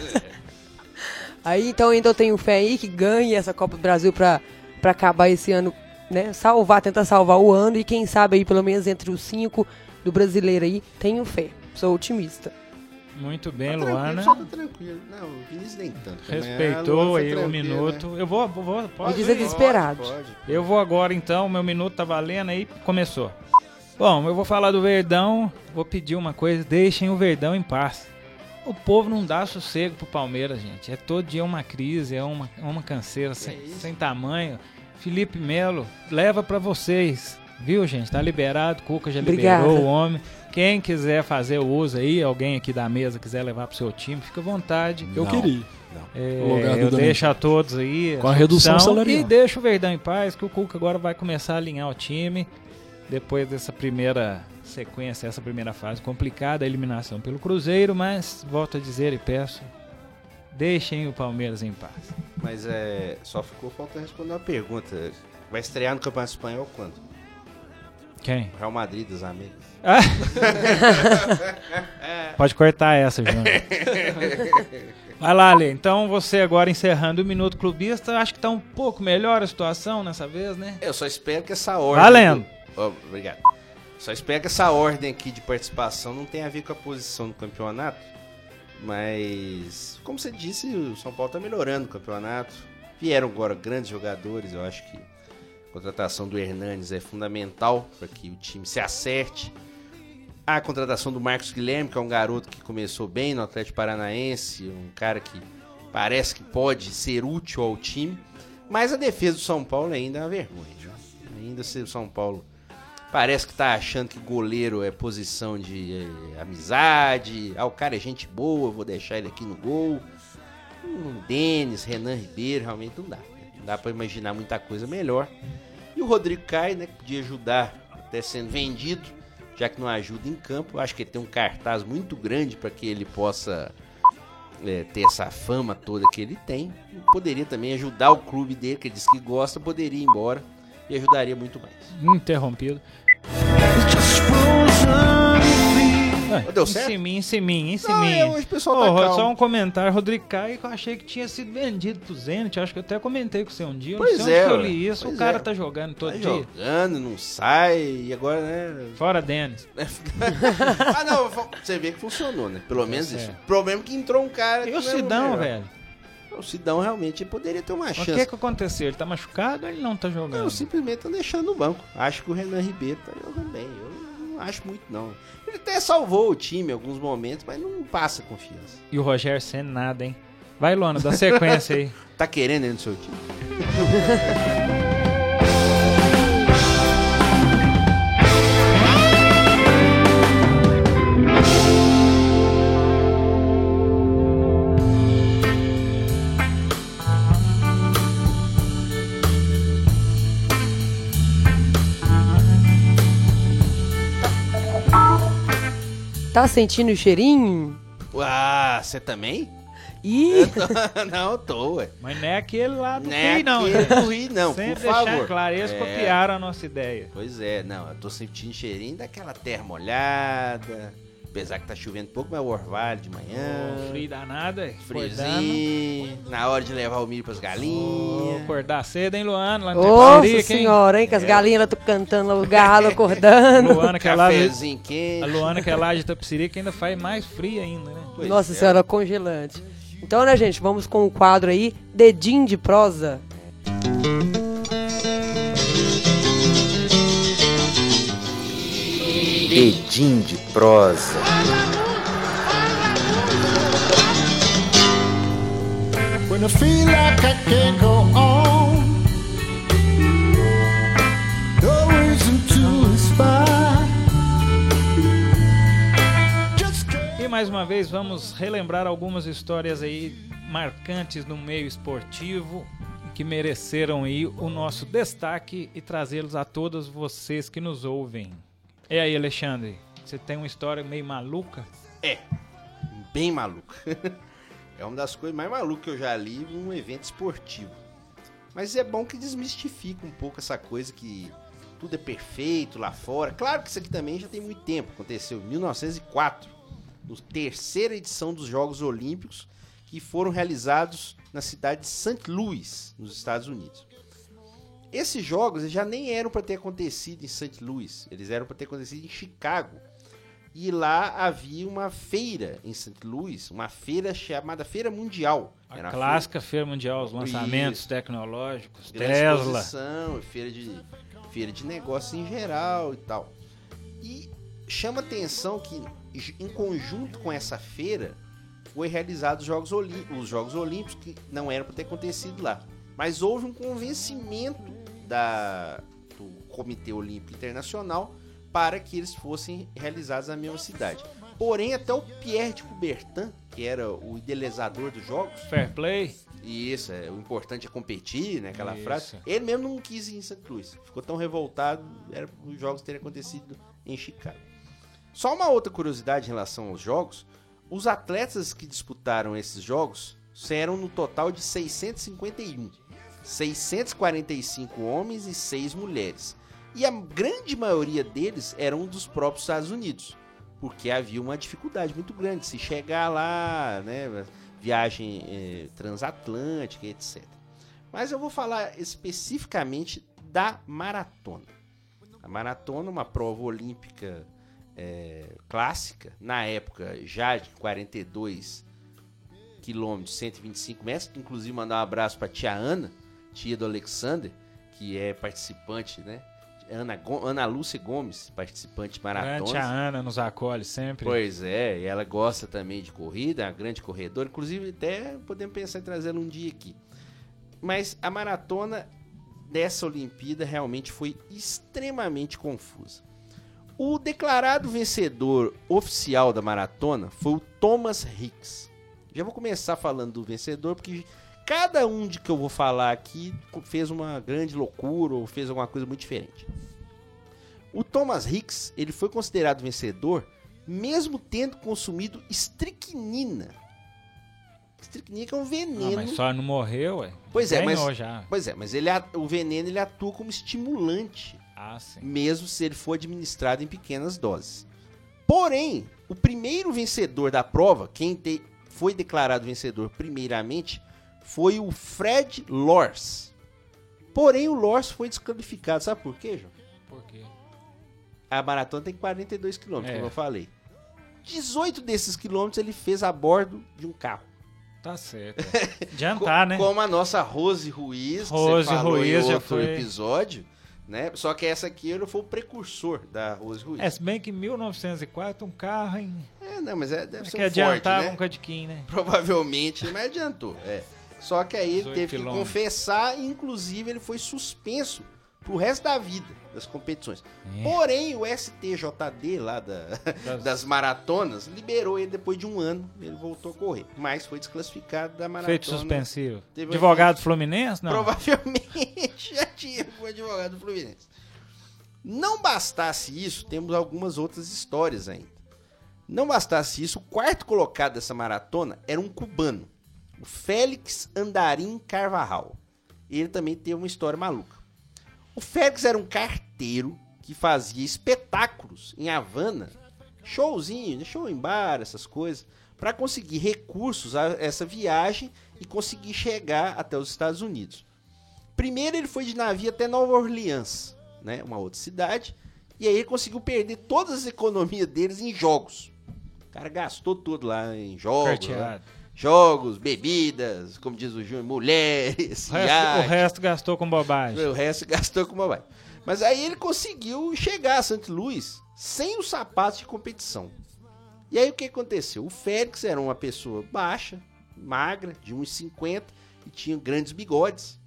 S1: aí então ainda eu tenho fé aí que ganhe essa Copa do Brasil pra, pra acabar esse ano, né? Salvar, tentar salvar o ano e quem sabe aí pelo menos entre os cinco do brasileiro aí, tenho fé. Sou otimista.
S2: Muito bem,
S3: Tá
S2: Luana.
S3: Só tá tranquilo. Não, o Vinícius nem tanto. A
S2: Respeitou aí o
S3: tranquila,
S2: minuto.
S3: né?
S2: Eu vou, vou, pode ir.
S1: é desesperado.
S3: Pode, pode.
S2: Eu vou agora então, meu minuto tá valendo aí, começou. Bom, eu vou falar do Verdão, vou pedir uma coisa, deixem o Verdão em paz. O povo não dá sossego pro Palmeiras, gente. É todo dia uma crise, é uma, uma canseira sem, sem tamanho. Felipe Melo, leva pra vocês. Viu, gente? Tá liberado, Cuca já
S1: Obrigada.
S2: liberou o homem. Quem quiser fazer o uso aí, alguém aqui da mesa quiser levar pro seu time, fica à vontade.
S4: Eu
S3: Não.
S4: queria.
S2: É, eu deixo a todos aí.
S4: Com a redução salarial.
S2: E deixa o Verdão em paz, que o Cuca agora vai começar a alinhar o time. Depois dessa primeira sequência, essa primeira fase complicada, a eliminação pelo Cruzeiro, mas volto a dizer e peço, deixem o Palmeiras em paz.
S3: Mas é, só ficou faltando responder uma pergunta. Vai estrear no Campeonato Espanhol quando?
S2: Quem?
S3: Real Madrid dos Amigos.
S2: Ah! Pode cortar essa, João. Vai lá, Lê. Então você agora encerrando o Minuto Clubista, acho que tá um pouco melhor a situação nessa vez, né?
S3: Eu só espero que essa ordem.
S2: Valendo.
S3: Ó, obrigado. Só espero que essa ordem aqui de participação não tenha a ver com a posição do campeonato. Mas, como você disse, o São Paulo tá melhorando o campeonato. Vieram agora grandes jogadores. Eu acho que a contratação do Hernanes é fundamental para que o time se acerte. A contratação do Marcos Guilherme, que é um garoto que começou bem no Atlético Paranaense, um cara que parece que pode ser útil ao time. Mas a defesa do São Paulo ainda é uma vergonha. Ainda se o São Paulo parece que tá achando que goleiro é posição de eh, amizade. Ah, o cara é gente boa, vou deixar ele aqui no gol. Um Denis, Renan Ribeiro, realmente não dá. né? Não dá pra imaginar muita coisa melhor. E o Rodrigo Caio, né, que podia ajudar até sendo vendido, já que não ajuda em campo. Eu acho que ele tem um cartaz muito grande para que ele possa é, ter essa fama toda que ele tem. Poderia também ajudar o clube dele, que ele diz que gosta, poderia ir embora e ajudaria muito mais.
S2: Interrompido. Ué,
S3: Deu
S2: em
S3: certo?
S2: Siminho, em Siminho, em
S3: Não,
S2: Siminho.
S3: é, hoje o pessoal tá
S2: só um comentário, Rodrigo Caio, que eu achei que tinha sido vendido pro Zenit. Acho que eu até comentei com você um dia.
S3: Pois
S2: não sei
S3: é,
S2: onde que eu li isso. O cara
S3: é.
S2: tá jogando todo
S3: Tá
S2: dia.
S3: jogando, não sai, e agora, né?
S2: Fora Denis.
S3: ah, não, você vê que funcionou, né? Pelo menos isso.
S2: certo.
S3: O problema é que entrou um cara que
S2: E o
S3: é
S2: Sidão, velho?
S3: O Sidão realmente poderia ter uma
S2: Mas O
S3: chance.
S2: que que aconteceu? Ele tá machucado ou ele não tá jogando?
S3: Não, simplesmente estão deixando no banco. Acho que o Renan Ribeiro tá jogando bem. Eu não acho muito, não. Ele até salvou o time em alguns momentos, mas não passa confiança.
S2: E o Rogério sem nada, hein? Vai, Luana, dá sequência aí.
S3: Tá querendo ele no seu time?
S1: Tá sentindo o cheirinho?
S3: Ah, você também?
S1: Ih,
S3: não, eu tô, ué.
S2: Mas não é aquele lá do
S3: Não é
S2: Rio, não.
S3: aquele
S2: né?
S3: do Rio, não,
S2: Sempre
S3: por
S2: deixar
S3: favor.
S2: claro, eles
S3: É.
S2: copiaram a nossa ideia.
S3: Pois é, não, eu tô sentindo cheirinho daquela terra molhada. Apesar que tá chovendo pouco, mas o orvalho de manhã.
S2: Ô, frio danado, é.
S3: Friozinho. Na hora de levar o milho pras galinhas.
S2: acordar cedo, hein, Luana? Lá no
S1: nossa
S2: Teparica,
S1: senhora, hein? Que as galinhas lá tão cantando lá, o galo acordando.
S2: Luana que é lá
S3: quente.
S2: a Luana que é lá de Tapicirica ainda faz mais frio ainda, né?
S3: Pois
S1: Nossa
S3: é.
S1: senhora, congelante. Então, né, gente, vamos com o quadro aí, Dedinho de Prosa.
S8: Edim de prosa.
S5: When I feel like I can't go on, no reason to inspire.
S2: E mais uma vez vamos relembrar algumas histórias aí marcantes no meio esportivo que mereceram aí o nosso destaque e trazê-los a todos vocês que nos ouvem. E aí, Alexandre, você tem uma história meio maluca?
S3: É, bem maluco. É uma das coisas mais malucas que eu já li num evento esportivo. Mas é bom que desmistifica um pouco essa coisa que tudo é perfeito lá fora. Claro que isso aqui também já tem muito tempo. Aconteceu em 1904, na terceira edição dos Jogos Olímpicos, que foram realizados na cidade de St. Louis, nos Estados Unidos. Esses jogos já nem eram para ter acontecido em St. Louis, eles eram para ter acontecido em Chicago. E lá havia uma feira em St. Louis, uma feira chamada Feira Mundial.
S2: A
S3: Era
S2: clássica Feira Mundial, os
S3: Isso.
S2: lançamentos tecnológicos,
S3: grande
S2: Tesla.
S3: feira de feira de negócio em geral e tal. E chama atenção que em conjunto com essa feira foi realizados os Jogos, Olí- os Jogos Olímpicos que não eram para ter acontecido lá. Mas houve um convencimento da, do Comitê Olímpico Internacional para que eles fossem realizados na mesma cidade. Porém, até o Pierre de Coubertin, que era o idealizador dos jogos,
S2: Fair Play.
S3: e isso, é, o importante é competir, né? Aquela
S2: Isso.
S3: frase. Ele mesmo não quis ir em St. Louis. Ficou tão revoltado, era os jogos terem acontecido em Chicago. Só uma outra curiosidade em relação aos jogos: os atletas que disputaram esses jogos eram no total de 651. 645 homens e 6 mulheres. E a grande maioria deles eram dos próprios Estados Unidos. Porque havia uma dificuldade muito grande se chegar lá, né? Viagem eh, transatlântica, etc. Mas eu vou falar especificamente da maratona. A maratona, uma prova olímpica eh, clássica, na época já de 42 quilômetros, 125 metros. Inclusive, mandar um abraço para tia Ana, tia do Alexander, que é participante, né? Ana, Ana Lúcia Gomes, participante
S2: Grande
S3: maratona.
S2: a Ana nos acolhe sempre.
S3: Pois é, e ela gosta também de corrida, é uma grande corredora. Inclusive, até podemos pensar em trazê-la um dia aqui. Mas a maratona dessa Olimpíada realmente foi extremamente confusa. O declarado vencedor oficial da maratona foi o Thomas Hicks. Já vou começar falando do vencedor, porque cada um de que eu vou falar aqui fez uma grande loucura ou fez alguma coisa muito diferente. O Thomas Hicks, ele foi considerado vencedor mesmo tendo consumido estricnina. Estricnina que é um
S2: Ah,
S3: veneno.
S2: mas só não morreu, ué.
S3: Pois é, mas-
S2: já.
S3: Pois é, mas ele, o veneno ele atua como estimulante,
S2: Ah, sim.
S3: mesmo se ele for administrado em pequenas doses. Porém, o primeiro vencedor da prova, quem te- foi declarado vencedor primeiramente, foi o Fred Lors. Porém, o Lors foi desqualificado. Sabe por quê, João?
S2: Por quê?
S3: A maratona tem 42 quilômetros,
S2: É.
S3: como eu falei. 18 desses quilômetros ele fez a bordo de um carro.
S2: Tá certo. Adiantar, né?
S3: Como a nossa Rose Ruiz, que
S2: Rose
S3: você falou
S2: Ruiz
S3: em
S2: já
S3: outro
S2: foi-
S3: episódio, né? Só que essa aqui ele foi o precursor da Rose Ruiz.
S2: É, se bem que em 1904 um carro em...
S3: É, não, mas é, deve
S2: É
S3: ser
S2: que
S3: um
S2: adiantava
S3: Ford, né?
S2: um cadiquinho, né?
S3: Provavelmente, mas adiantou. É. Só que aí ele
S2: 18
S3: teve que
S2: quilômetros.
S3: confessar e, inclusive, ele foi suspenso pro resto da vida das competições.
S2: É.
S3: Porém, o STJD lá da,
S2: Das-
S3: das maratonas liberou ele depois de um ano. Ele voltou a correr. Mas foi desclassificado da maratona.
S2: Feito suspensivo.
S3: Teve um
S2: Advogado Fluminense? Não.
S3: Provavelmente já tinha o advogado do Fluminense. Não bastasse isso, temos algumas outras histórias ainda. Não bastasse isso, o quarto colocado dessa maratona era um cubano, o Félix Andarim Carvajal. Ele também teve uma história maluca. O Félix era um carteiro que fazia espetáculos em Havana, showzinho, né, show em bar, essas coisas, para conseguir recursos a essa viagem e conseguir chegar até os Estados Unidos. Primeiro ele foi de navio até Nova Orleans, né, uma outra cidade, e aí ele conseguiu perder todas as economias deles em jogos. O cara gastou tudo lá em jogos, né?
S2: Carteado.
S3: Jogos, bebidas, como diz o Júnior, mulheres,
S2: O resto, o resto gastou com bobagem.
S3: o resto gastou com bobagem. Mas aí ele conseguiu chegar a St. Louis sem os sapatos de competição. E aí o que aconteceu? O Félix era uma pessoa baixa, magra, de 1,50 e tinha grandes bigodes.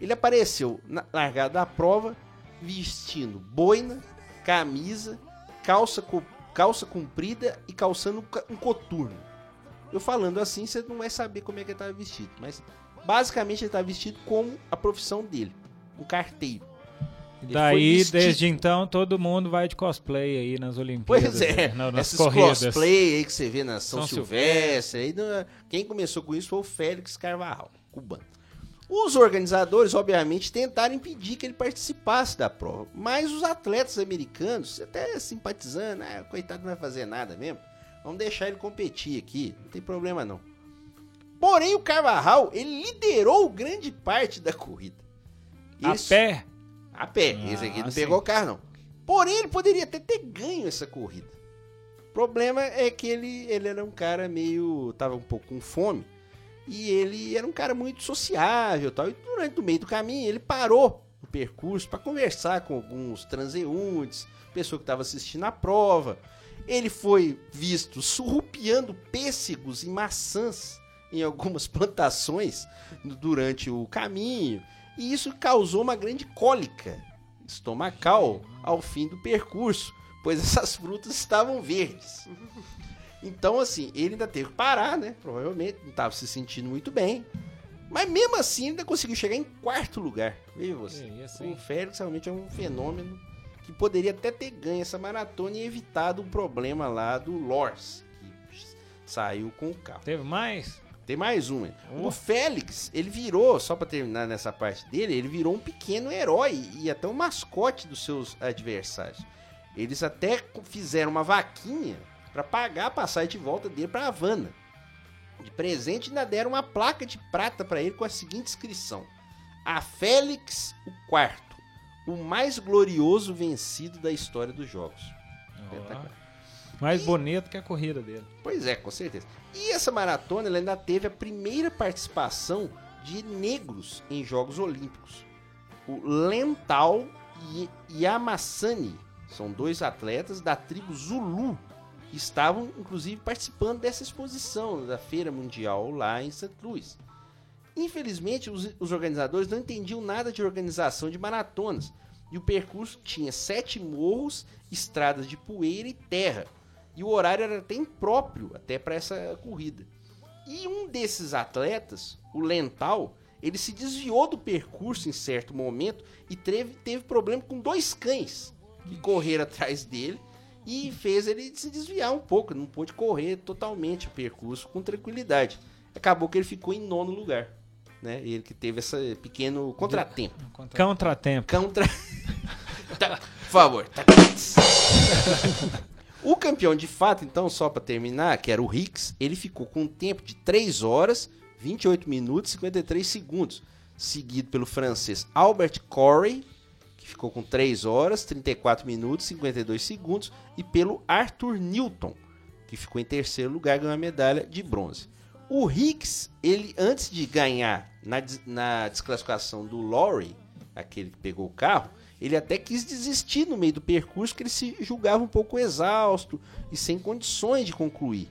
S3: Ele apareceu na largada da prova vestindo boina, camisa, calça, calça comprida e calçando ca- um coturno. Eu falando assim, você não vai saber como é que ele estava vestido. Mas basicamente ele estava vestido como a profissão dele, um carteiro. Ele
S2: Daí, desde então, todo mundo vai de cosplay aí nas Olimpíadas.
S3: Pois é,
S2: né, na- nas
S3: esses
S2: corridas.
S3: cosplay aí que você vê na São,
S2: São
S3: Silvestre, aí, não- quem começou com isso foi o Félix Carvajal, cubano. Os organizadores, obviamente, tentaram impedir que ele participasse da prova, mas os atletas americanos, até simpatizando, ah, coitado não vai fazer nada mesmo, vamos deixar ele competir aqui, não tem problema não. Porém, o Carvajal, ele liderou grande parte da corrida.
S2: A pé?
S3: a pé.
S2: Ah,
S3: Esse aqui não
S2: sim.
S3: pegou o carro, não. Porém, ele poderia até ter ganho essa corrida. O problema é que ele, ele era um cara meio. tava um pouco com fome. E ele era um cara muito sociável e tal. E durante o meio do caminho, ele parou o percurso para conversar com alguns transeuntes, pessoa que estava assistindo a prova. Ele foi visto surrupiando pêssegos e maçãs em algumas plantações durante o caminho. E isso causou uma grande cólica estomacal ao fim do percurso, pois essas frutas estavam verdes. Então, assim, ele ainda teve que parar, né? Provavelmente não estava se sentindo muito bem. Mas mesmo assim, ainda conseguiu chegar em quarto lugar. Veja você.
S2: Isso, hein?
S3: o Félix realmente é um fenômeno que poderia até ter ganho essa maratona e evitado o problema lá do Lors, que saiu com o carro.
S2: Teve mais?
S3: Tem mais uma.
S2: Oh.
S3: O Félix, ele virou, só pra terminar nessa parte dele, ele virou um pequeno herói e até um mascote dos seus adversários. Eles até fizeram uma vaquinha pra pagar a passagem de volta dele pra Havana. De presente ainda deram uma placa de prata pra ele com a seguinte inscrição: A Félix o quarto, o mais glorioso vencido da história dos jogos. Espetacular.
S2: Mais bonito que a corrida dele.
S3: Pois é, com certeza. E essa maratona ela ainda teve a primeira participação de negros em Jogos Olímpicos. O Lental e Yamassani são dois atletas da tribo Zulu que estavam, inclusive, participando dessa exposição da Feira Mundial lá em St. Louis. Infelizmente, os, os organizadores não entendiam nada de organização de maratonas. E o percurso tinha sete morros, estradas de poeira e terra. E o horário era até impróprio até para essa corrida. E um desses atletas, o Lental, ele se desviou do percurso em certo momento e teve, teve problema com dois cães que correram atrás dele e fez ele se desviar um pouco. Não pôde correr totalmente o percurso com tranquilidade. Acabou que ele ficou em nono lugar. Né? Ele que teve esse pequeno contratempo.
S2: Contratempo.
S3: Contra. Tá, por favor. Tá. o campeão de fato, então, só pra terminar, que era o Hicks, ele ficou com um tempo de 3 horas, 28 minutos e 53 segundos. Seguido pelo francês Albert Corey, que ficou com 3 horas, 34 minutos e 52 segundos. E pelo Arthur Newton, que ficou em terceiro lugar, ganhou a medalha de bronze. O Hicks, ele antes de ganhar na, na desclassificação do Lowry, aquele que pegou o carro, ele até quis desistir no meio do percurso, porque ele se julgava um pouco exausto e sem condições de concluir.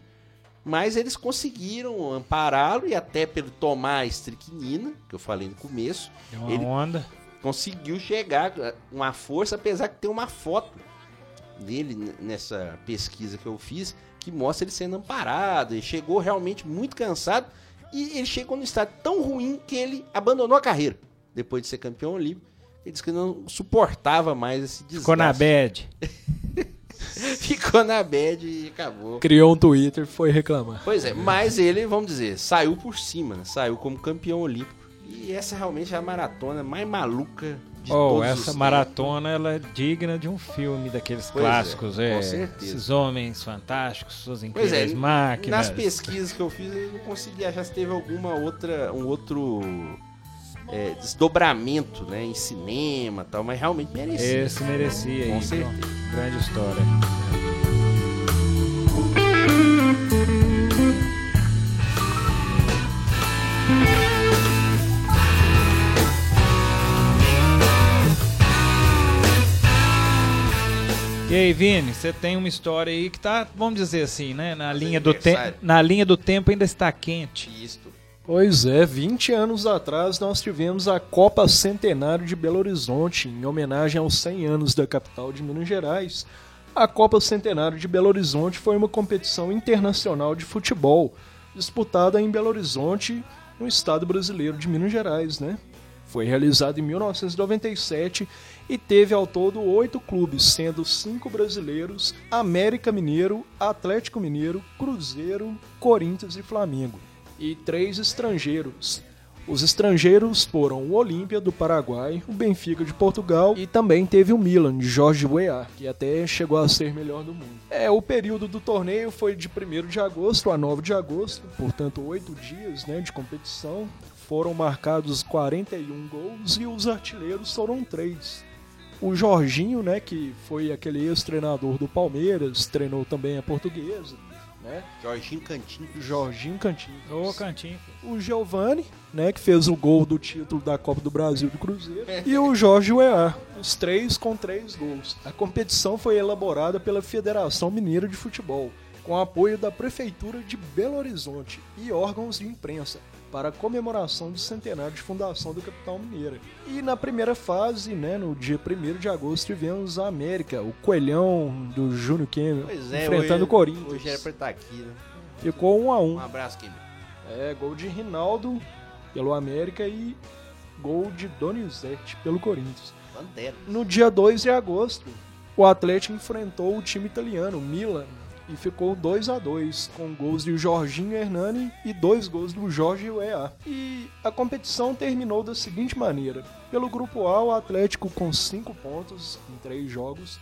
S3: Mas eles conseguiram ampará-lo e até pelo tomar a estricnina, que eu falei no começo,
S2: Deu uma
S3: Ele-
S2: onda.
S3: conseguiu chegar com a força, apesar de ter uma foto dele nessa pesquisa que eu fiz, que mostra ele sendo amparado. Ele chegou realmente muito cansado e ele chegou num estado tão ruim que ele abandonou a carreira depois de ser campeão olímpico. Ele disse que não suportava mais esse desgaste.
S2: Ficou na bad.
S3: Ficou na bad e acabou.
S4: Criou um Twitter e foi reclamar.
S3: Pois é, mas ele, vamos dizer, saiu por cima, né? Saiu como campeão olímpico. E essa realmente é a maratona mais maluca
S2: Oh, essa
S3: tempos.
S2: maratona ela é digna de um filme daqueles
S3: Pois é,
S2: clássicos,
S3: com
S2: é.
S3: certeza.
S2: Esses homens fantásticos, suas
S3: Pois
S2: incríveis
S3: é,
S2: máquinas.
S3: nas pesquisas que eu fiz, eu não consegui achar se teve alguma outra, um outro é, desdobramento, né, em cinema, tal, mas realmente merecia.
S2: Esse merecia
S3: Com
S2: aí.
S3: certeza.
S2: Grande história. E aí, Vini, você tem uma história aí que tá, vamos dizer assim, né, na linha do na linha do tempo ainda está quente.
S3: Isto.
S4: Pois é, 20 anos atrás nós tivemos a Copa Centenário de Belo Horizonte, em homenagem aos 100 anos da capital de Minas Gerais. A Copa Centenário de Belo Horizonte foi uma competição internacional de futebol, disputada em Belo Horizonte, no estado brasileiro de Minas Gerais, né? Foi realizado em 1997 e teve ao todo oito clubes, sendo cinco brasileiros, América Mineiro, Atlético Mineiro, Cruzeiro, Corinthians e Flamengo, e três estrangeiros. Os estrangeiros foram o Olímpia do Paraguai, o Benfica de Portugal e também teve o Milan de Jorge Weah, que até chegou a ser melhor do mundo. É, o período do torneio foi de 1 de agosto a 9 de agosto, portanto oito dias né, de competição. Foram marcados 41 gols e os artilheiros foram três. O Jorginho, né, que foi aquele ex-treinador do Palmeiras, treinou também a portuguesa, né?
S3: Jorginho Cantinho.
S4: Jorginho Cantinho.
S2: Ô, cantinho.
S4: O Giovani, né, que fez o gol do título da Copa do Brasil do Cruzeiro, e o Jorge Weah, os três com três gols. A competição foi elaborada pela Federação Mineira de Futebol, com apoio da Prefeitura de Belo Horizonte e órgãos de imprensa, para a comemoração do centenário de fundação do Capital Mineira. E na primeira fase, né, no dia 1 de agosto, tivemos a América, o coelhão do Júnior Kemmer,
S3: é,
S4: enfrentando
S3: hoje,
S4: o Corinthians.
S3: Hoje era pra estar aqui, né?
S4: Ficou um a um.
S3: Um abraço, Kim.
S4: É, gol de Rinaldo pelo América e gol de Donizete pelo Corinthians.
S3: Pantera.
S4: No dia 2 de agosto, o Atlético enfrentou o time italiano, o Milan, e ficou 2 a 2 com gols de Jorginho Hernani e dois gols do Jorge Weah. E a competição terminou da seguinte maneira: pelo grupo A, o Atlético com 5 pontos em 3 jogos.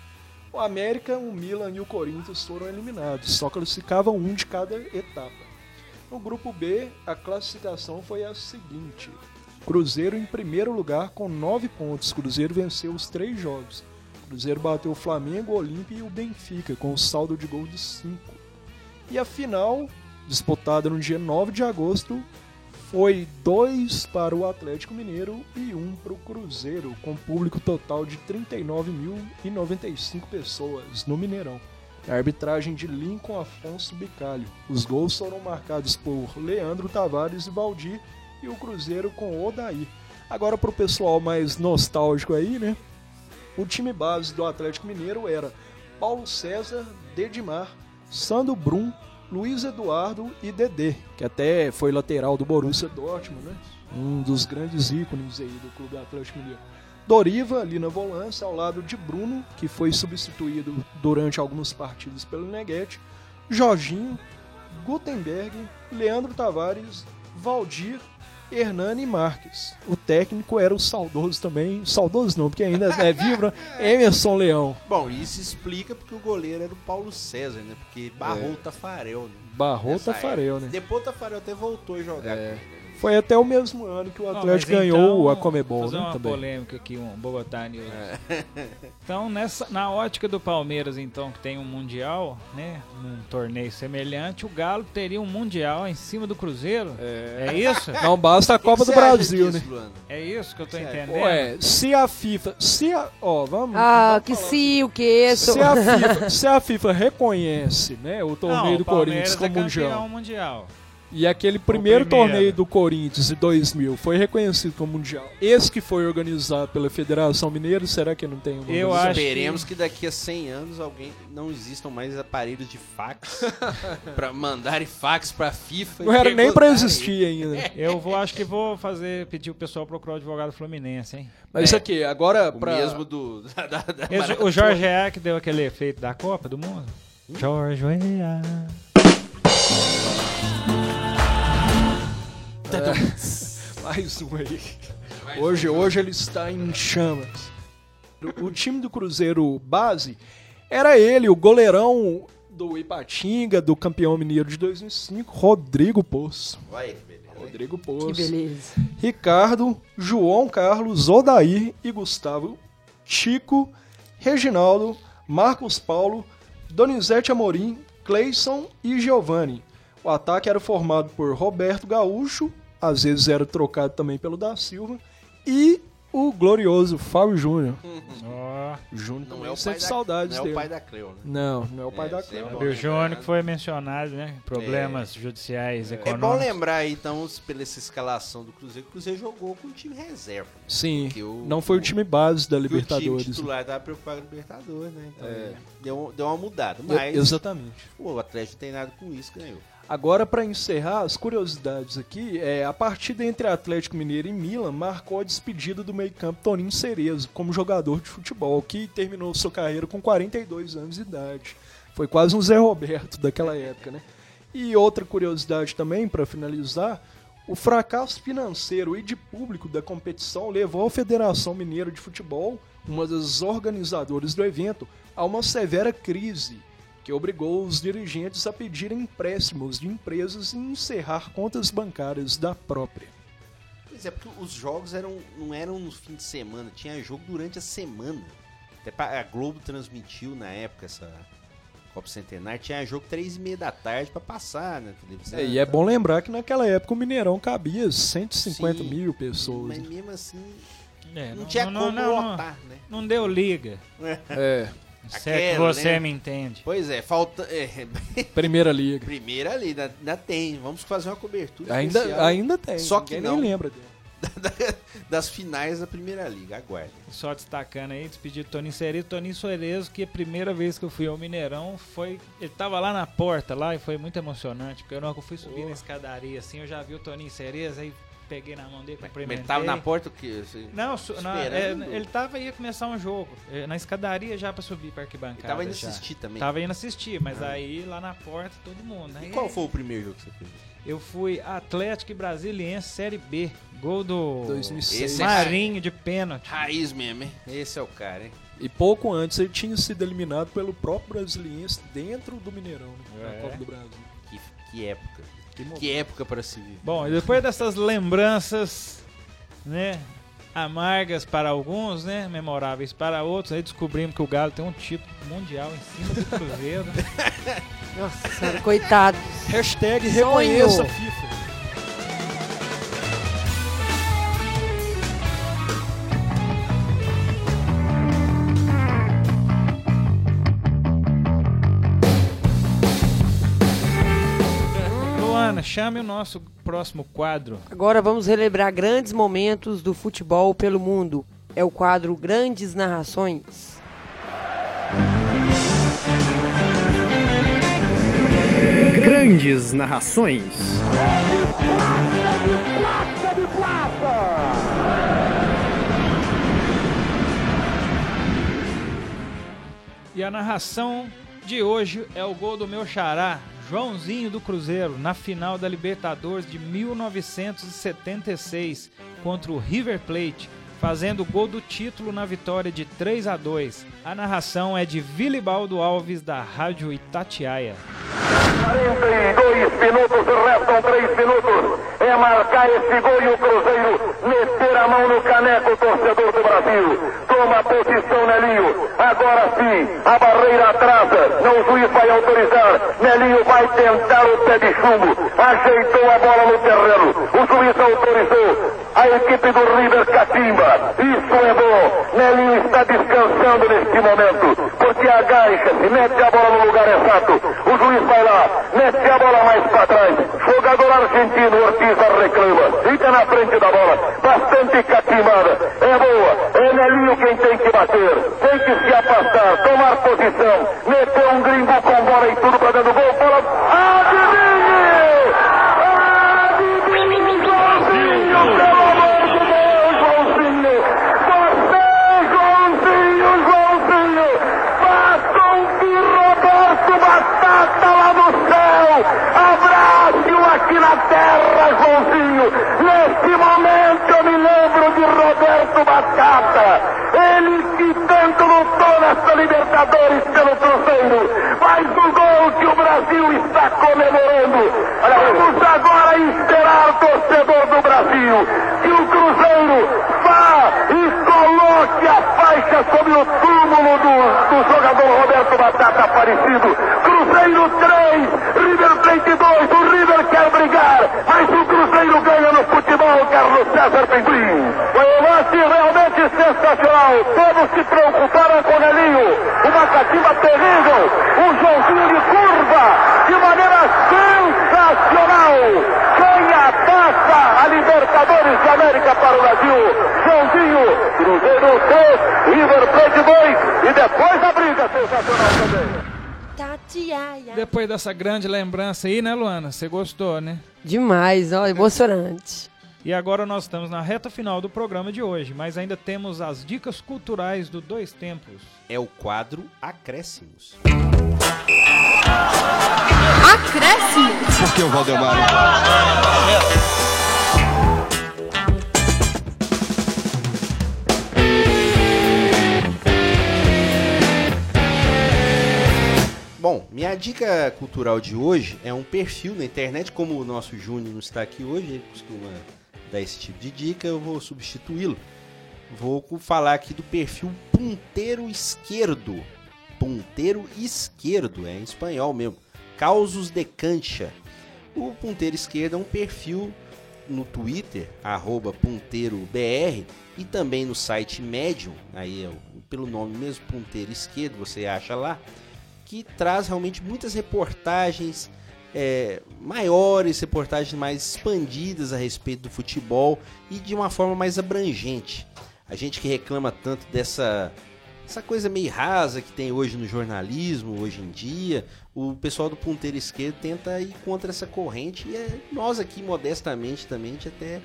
S4: O América, o Milan e o Corinthians foram eliminados, só classificavam um de cada etapa. No grupo B, a classificação foi a seguinte: Cruzeiro em primeiro lugar com 9 pontos. Cruzeiro venceu os três jogos. Cruzeiro bateu o Flamengo, o Olímpia e o Benfica com um saldo de gol de 5. E a final, disputada no dia 9 de agosto, foi 2 para o Atlético Mineiro e 1 um para o Cruzeiro, com público total de 39.095 pessoas no Mineirão. A arbitragem de Lincoln Afonso Bicalho. Os gols foram marcados por Leandro Tavares e Valdir e o Cruzeiro com Odaí. Agora para o pessoal mais nostálgico aí, né? O time base do Atlético Mineiro era Paulo César, Dedimar, Sandro Brum, Luiz Eduardo e Dedê, que até foi lateral do Borussia Dortmund, né? Um dos grandes ícones aí do Clube Atlético Mineiro. Doriva ali na volância, ao lado de Bruno, que foi substituído durante algumas partidas pelo Neguete, Jorginho, Gutenberg, Leandro Tavares, Valdir, Hernani Marques. O técnico era o saudoso também, saudoso não, porque ainda é vivo, né? Emerson Leão.
S3: Bom, isso explica porque o goleiro era o Paulo César, né? Porque barrou o Tafarel, né?
S4: Barrou
S3: Nessa
S4: Tafarel,
S3: época.
S4: né?
S3: Depois o Tafarel até voltou a jogar.
S4: É.
S3: com ele.
S4: Foi até o mesmo ano que o
S2: Não,
S4: Atlético
S2: mas
S4: ganhou
S2: então,
S4: a Comebol,
S2: fazer
S4: né?
S2: uma
S4: Também.
S2: polêmica aqui, um Bogotá News.
S3: É.
S2: Então, nessa, na ótica do Palmeiras, então, que tem um Mundial, né? Num torneio semelhante, o Galo teria um Mundial em cima do Cruzeiro? É, isso?
S4: Não basta a Copa do Brasil,
S3: disso,
S4: né?
S3: Luana?
S2: É isso que eu tô entendendo?
S4: Ué, se a FIFA. Se a. Ó, vamos.
S1: Ah,
S4: vamos
S1: que se, o que isso?
S4: Se a, FIFA, se a FIFA reconhece né, o
S2: Não,
S4: torneio
S2: o
S4: do
S2: Palmeiras
S4: Corinthians como
S2: é
S4: mundial
S2: mundial.
S4: E aquele primeiro, torneio do Corinthians de 2000 foi reconhecido como mundial, esse que foi organizado pela Federação Mineira, será que não tem uma
S2: Eu acho
S3: Esperemos que... daqui a 100 anos alguém não existam mais aparelhos de fax pra mandarem fax pra FIFA.
S4: Não
S3: e
S4: era nem pra
S3: perguntarem.
S4: existir ainda.
S2: Eu vou, acho que vou fazer, pedir o pessoal procurar o advogado Fluminense, hein?
S4: Mas isso aqui, agora
S3: O
S4: pra.
S3: mesmo do. Da, da, da
S2: Esse- o Jorge É que deu aquele efeito da Copa do Mundo? Jorge É.
S4: Mais um aí. Hoje, hoje ele está em chamas. O, time do Cruzeiro base era ele, o goleirão do Ipatinga, do campeão mineiro de 2005, Rodrigo Poço.
S3: Vai, que beleza.
S4: Rodrigo
S1: Que
S4: Poço.
S1: beleza.
S4: Ricardo, João Carlos, Odair e Gustavo, Chico, Reginaldo, Marcos Paulo, Donizete Amorim, Cleison e Giovanni. O ataque era formado por Roberto Gaúcho, às vezes era trocado também pelo da Silva, e o glorioso Fábio Júnior.
S2: Ó,
S4: Júnior
S3: Não
S4: também
S3: é o da,
S4: saudades
S3: não é o pai da Cleo, né?
S4: Não, não é o pai
S3: É,
S4: da
S3: sempre
S4: Cleo.
S3: bom.
S2: o Júnior que foi mencionado, né? Problemas judiciais,
S3: É bom
S2: econômicos.
S3: lembrar aí, então, pela essa escalação do Cruzeiro, que o Cruzeiro jogou com o time reserva.
S4: Sim,
S3: o-
S4: não foi o time base da
S3: Porque O
S4: Libertadores.
S3: time titular tava preocupado com a Libertadores, né? Então,
S4: É.
S3: deu, deu uma mudada. Mas
S4: Exatamente.
S3: o Atlético não tem nada com isso, ganhou.
S4: Agora, para encerrar, as curiosidades aqui, é, a partida entre Atlético Mineiro e Milan marcou a despedida do meio-campo Toninho Cerezo como jogador de futebol, que terminou sua carreira com 42 anos de idade. Foi quase um Zé Roberto daquela época, né? E outra curiosidade também, para finalizar, o fracasso financeiro e de público da competição levou a Federação Mineira de Futebol, uma das organizadoras do evento, a uma severa crise que obrigou os dirigentes a pedirem empréstimos de empresas e encerrar contas bancárias da própria.
S3: Pois é, porque os jogos eram, não eram no fim de semana, tinha jogo durante a semana. Até a Globo transmitiu na época essa Copa Centenário, tinha jogo três e meia da tarde pra passar na televisão.
S4: É, e é bom lembrar que naquela época o Mineirão cabia 150
S3: Sim,
S4: mil pessoas.
S3: Mas mesmo assim,
S2: É,
S3: não, tinha como lotar, né?
S2: Não deu liga.
S4: É,
S2: Se é que você
S3: né?
S2: me entende.
S3: Pois é, falta. é,
S4: Primeira Liga.
S3: primeira ali, ainda, ainda tem. Vamos fazer uma cobertura
S4: Ainda,
S3: especial
S4: ainda tem.
S3: Só que não.
S4: nem lembra dele.
S3: das finais da primeira liga. Aguardem.
S2: Só destacando aí, despedir do Toninho Cerezo. Toninho Cerezo, que a primeira vez que eu fui ao Mineirão foi. Ele tava lá na porta lá e foi muito emocionante. Porque eu não eu fui subir na escadaria assim, eu já vi o Toninho Cerezo, aí peguei na mão dele,
S3: Mas
S2: cumprimentei.
S3: ele tava na porta o quê? Você-
S2: Não, su- na- é, ele tava ia começar um jogo. é, Na escadaria já pra subir pra arquibancada.
S3: Ele tava indo
S2: já.
S3: assistir também.
S2: Tava indo assistir, mas aí lá na porta todo mundo.
S3: E
S2: Aí
S3: qual foi o primeiro jogo que você fez?
S2: Eu fui Atlético e Brasiliense Série B. Gol do
S4: 2006.
S3: Esse é
S2: Marinho de pênalti.
S3: Raiz mesmo, hein? Esse é o cara, hein?
S4: E pouco antes ele tinha sido eliminado pelo próprio Brasiliense dentro do Mineirão, né?
S2: É.
S4: Na Copa do Brasil.
S3: Que, que época.
S4: Que.
S3: Que época pra se viver.
S2: Bom, e depois dessas lembranças, né, amargas para alguns, né, memoráveis para outros, aí descobrimos que o Galo tem um título mundial em cima do Cruzeiro.
S1: Nossa coitado.
S4: Hashtag reconheça a FIFA.
S2: Chame o nosso próximo quadro.
S1: Agora vamos relembrar grandes momentos do futebol pelo mundo. É o quadro Grandes Narrações.
S9: Grandes narrações.
S2: E a narração de hoje é o gol do meu xará, Joãozinho do Cruzeiro, na final da Libertadores de 1976 contra o River Plate, fazendo o gol do título na vitória de 3 a 2. A narração é de Vilibaldo Alves da Rádio Itatiaia.
S10: 42 minutos, restam 3 minutos. É marcar esse gol e o Cruzeiro meter a mão no caneco, torcedor do Brasil. Toma posição, Nelinho. Agora sim, a barreira atrasa. Não, o juiz vai autorizar. Nelinho vai tentar o pé de chumbo. Ajeitou a bola no terreno. O juiz autorizou. A equipe do River catimba. Isso é bom. Nelinho está descansando neste momento. Porque agacha-se, mete a bola no lugar exato. O juiz vai lá, mete a bola mais para trás. Jogador argentino, Ortiz a reclama. Fica na frente da bola. Bastante catimada. É boa. É Nelinho quem tem que bater. Tem que se afastar, tomar posição. Batata! Ele que tanto lutou nessa Libertadores pelo Cruzeiro! Faz o gol que o Brasil está comemorando! Vamos agora esperar, torcedor do Brasil, que o Cruzeiro vá e coloque a faixa sobre o túmulo do, do jogador Roberto Batata Aparecido. Cruzeiro 3, River Plate 2, o River quer brigar, mas o Cruzeiro ganha no futebol, Carlos César Pinguim. Foi um lance realmente sensacional, todos se preocuparam com o Nelinho, uma catimba terrível, um Joãozinho de curva, de maneira sensacional. Ganha a taça, a Libertadores de América para o Brasil. Joãozinho, Cruzeiro 3, River Plate 2 e depois a briga sensacional também.
S1: Itatiaia.
S2: Depois dessa grande lembrança aí, né, Luana? Você gostou, né?
S1: Demais, ó, emocionante.
S2: E agora nós estamos na reta final do programa de hoje, mas ainda temos as dicas culturais do Dois Tempos.
S3: É o quadro Acréscimos.
S11: Acréscimo.
S7: Por que o Valdemar?
S3: Bom, minha dica cultural de hoje é um perfil na internet, como o nosso Júnior não está aqui hoje, ele costuma dar esse tipo de dica, eu vou substituí-lo. Vou falar aqui do perfil Punteiro Esquerdo. Punteiro Esquerdo, é em espanhol mesmo. Causos de Cancha. O Punteiro Esquerdo é um perfil no Twitter, arroba punteirobr, e também no site Medium, aí é pelo nome mesmo, Punteiro Esquerdo, você acha lá, que traz realmente muitas reportagens é, maiores, reportagens mais expandidas a respeito do futebol e de uma forma mais abrangente. A gente que reclama tanto dessa essa coisa meio rasa que tem hoje no jornalismo, hoje em dia, o pessoal do ponteiro esquerdo tenta ir contra essa corrente e é- nós aqui modestamente também a gente até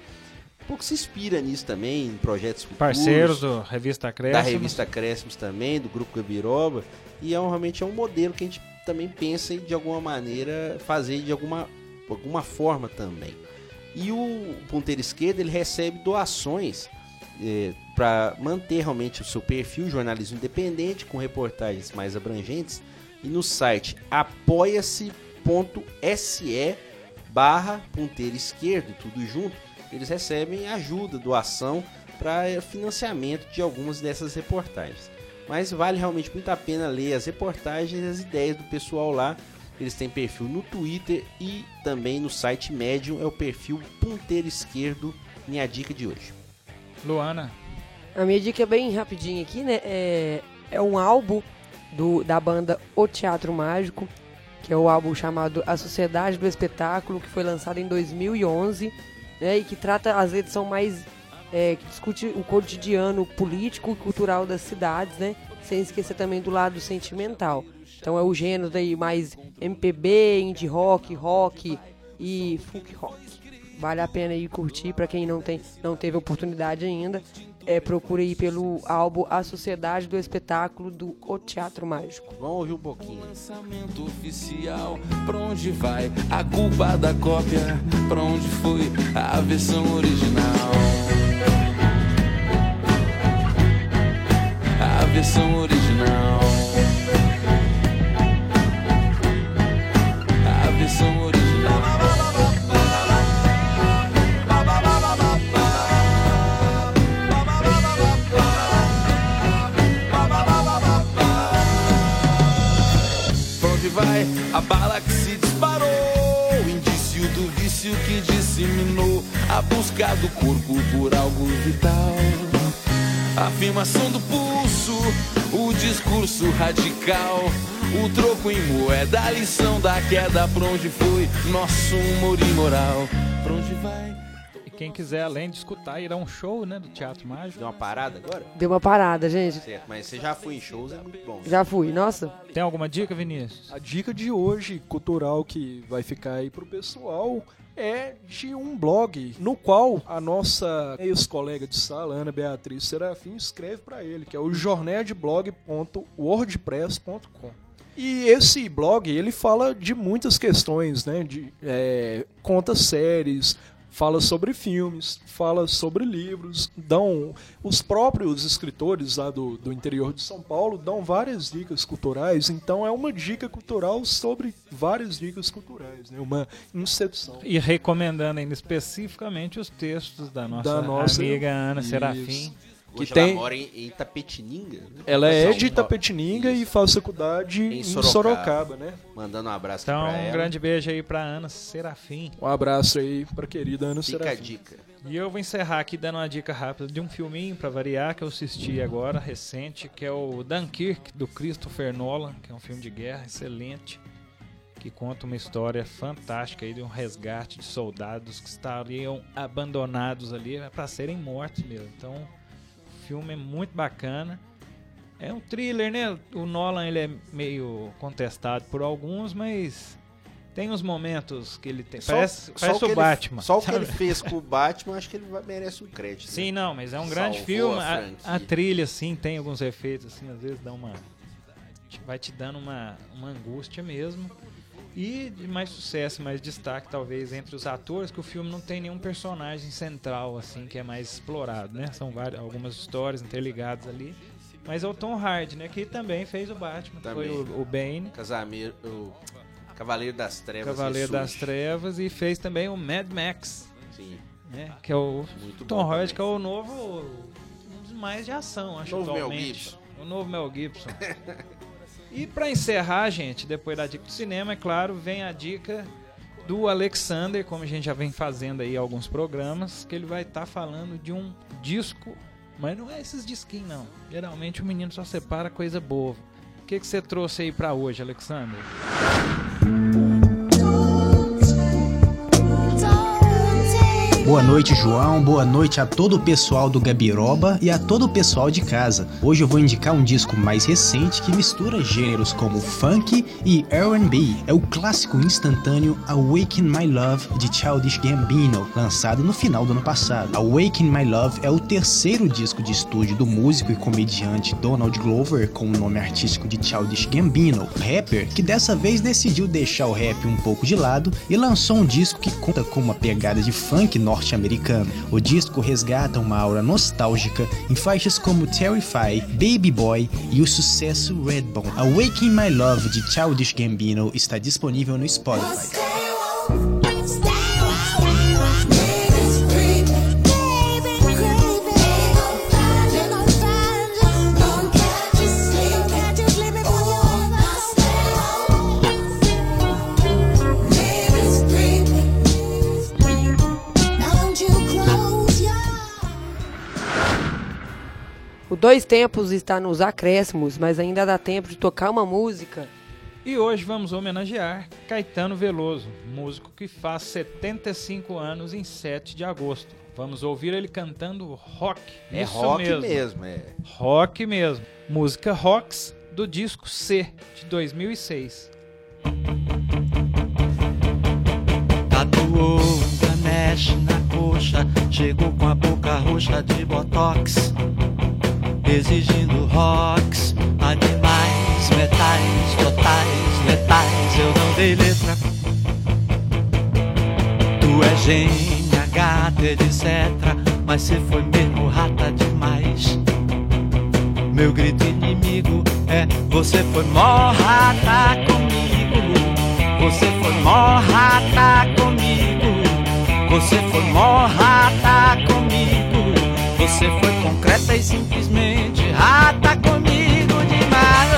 S3: um pouco se inspira nisso também, em projetos futuros.
S2: Parceiros do Revista
S3: da revista Crescimos também, do Grupo Gabiroba, e é um, realmente é um modelo que a gente também pensa em de alguma maneira fazer de alguma, alguma forma também. E o ponteiro esquerdo ele recebe doações para manter realmente o seu perfil jornalismo independente com reportagens mais abrangentes e no site apoia-se.se barra ponteiro esquerdo, tudo junto, eles recebem ajuda, doação para financiamento de algumas dessas reportagens. Mas vale realmente muito a pena ler as reportagens e as ideias do pessoal lá. Eles têm perfil no Twitter e também no site Medium, é o perfil Ponteiro Esquerdo, minha dica de hoje.
S2: Luana,
S1: A minha dica é bem rapidinha aqui, né? É, é um álbum do, da banda O Teatro Mágico, que é o álbum chamado A Sociedade do Espetáculo, que foi lançado em 2011, né? E que trata, às vezes, são mais... é, que discute o cotidiano político e cultural das cidades, né? Sem esquecer também do lado sentimental. Então é o gênero daí mais MPB, indie rock, rock e folk rock. Vale a pena ir curtir para quem não tem, não teve oportunidade ainda. É, procure aí pelo álbum A Sociedade do Espetáculo do O Teatro Mágico.
S3: Vamos ouvir um pouquinho.
S12: Lançamento oficial, pra onde vai a culpa da cópia? Pra onde foi a versão original? Versão original. A versão original. Pra onde vai a bala que se disparou? Indício do vício que disseminou a busca do corpo por algo vital. Afirmação do pulso, o discurso radical. O troco em moeda, a lição da queda. Pra onde foi nosso humor imoral? Pra onde vai?
S2: e quem quiser, além de escutar, ir a um show, né, do Teatro Mágico.
S3: Deu uma parada agora?
S1: Deu uma parada, gente.
S3: Certo, mas você já foi em shows, é muito bom.
S1: Já fui. Nossa,
S2: Tem alguma dica, Vinícius?
S4: A dica de hoje, cultural, que vai ficar aí pro pessoal, é de um blog no qual a nossa ex-colega de sala, Ana Beatriz Serafim, escreve para ele, que é o jornedblog.wordpress.com. E esse blog, ele fala de muitas questões, né? De, é, séries, fala sobre filmes, fala sobre livros, dão os próprios escritores lá do, do interior de São Paulo dão várias dicas culturais, então é uma dica cultural sobre várias dicas culturais, né? Uma incepção.
S2: E recomendando ainda especificamente os textos da nossa,
S4: Da nossa-
S2: amiga Ana
S4: Isso.
S2: Serafim.
S3: Hoje
S4: que tem-
S3: ela mora em, em Itapetininga. Né?
S4: Ela é
S3: São
S4: de. Itapetininga e faz faculdade
S3: Em
S4: em
S3: Sorocaba.
S4: Sorocaba, né?
S3: Mandando um abraço
S2: Então,
S3: pra
S2: um
S3: ela.
S2: grande beijo aí pra Ana Serafim.
S4: Um abraço aí pra querida Ana
S3: Fica a
S4: Serafim.
S3: dica.
S2: E eu vou encerrar aqui dando uma dica rápida de um filminho pra variar que eu assisti agora, recente, que é o Dunkirk, do Christopher Nolan, que é um filme de guerra excelente, que conta uma história fantástica aí de um resgate de soldados que estariam abandonados ali para serem mortos mesmo. Então, filme é muito bacana. É um thriller, né? O Nolan ele é meio contestado por alguns, mas tem uns momentos que ele tem.
S3: Só-
S2: parece
S3: só
S2: parece
S3: o que
S2: o
S3: ele-
S2: Batman.
S3: só o que ele fez com o Batman, acho que ele merece um crédito. né?
S2: Sim, não, mas é um grande
S3: Salvou
S2: filme.
S3: a
S2: A, a trilha, assim, tem alguns efeitos, assim, às vezes dá uma. Vai te dando uma, uma angústia mesmo. E de mais sucesso, mais destaque, talvez, entre os atores, que o filme não tem nenhum personagem central, assim, que é mais explorado, né? São várias, algumas histórias interligadas ali. Mas é o Tom Hardy, né? Que também fez o Batman.
S3: Também.
S2: Foi o, o Bane.
S3: O Cavaleiro das Trevas.
S2: Cavaleiro das Trevas e fez também o Mad Max,
S3: Sim.
S2: né? Que é o
S3: Muito
S2: Tom Hardy,
S3: também.
S2: que é o novo, um dos mais de ação, acho
S3: Novo Mel
S2: atualmente.
S3: Gibson.
S2: O novo Mel Gibson. e pra encerrar, gente, depois da dica do cinema, é claro, vem a dica do Alexander, como a gente já vem fazendo aí alguns programas, que ele vai estar falando de um disco, mas não é esses disquinhos não. Geralmente o menino só separa coisa boa. O que que você trouxe aí pra hoje, Alexander?
S13: Boa noite, João. Boa noite a todo o pessoal do Gabiroba e a todo o pessoal de casa. Hoje eu vou indicar um disco mais recente que mistura gêneros como funk e R&B. É o clássico instantâneo Awaken My Love de Childish Gambino, lançado no final do ano passado. Awaken My Love é o terceiro disco de estúdio do músico e comediante Donald Glover com o nome artístico de Childish Gambino, rapper que dessa vez decidiu deixar o rap um pouco de lado e lançou um disco que conta com uma pegada de funk norte-americano. O disco resgata uma aura nostálgica em faixas como Terrify, Baby Boy e o sucesso Redbone. Awaken My Love de Childish Gambino está disponível no Spotify.
S1: Dois Tempos está nos acréscimos, mas ainda dá tempo de tocar uma música.
S2: E hoje vamos homenagear Caetano Veloso, músico que faz 75 anos em 7 de agosto. Vamos ouvir ele cantando rock.
S3: É
S2: Isso
S3: rock
S2: mesmo.
S3: mesmo, é.
S2: Rock mesmo. Música Rocks do disco C de 2006.
S14: Tatuou um Ganesh na coxa, chegou com a boca roxa de botox, exigindo rocks, animais, metais, totais, letais. Eu não dei letra. Tu é gênia, gata, etc. Mas cê foi mesmo rata demais. Meu grito inimigo é: Você foi mó rata comigo. Você foi mó rata comigo. Você foi mó rata comigo. Você foi concreta e simplesmente rata comigo demais.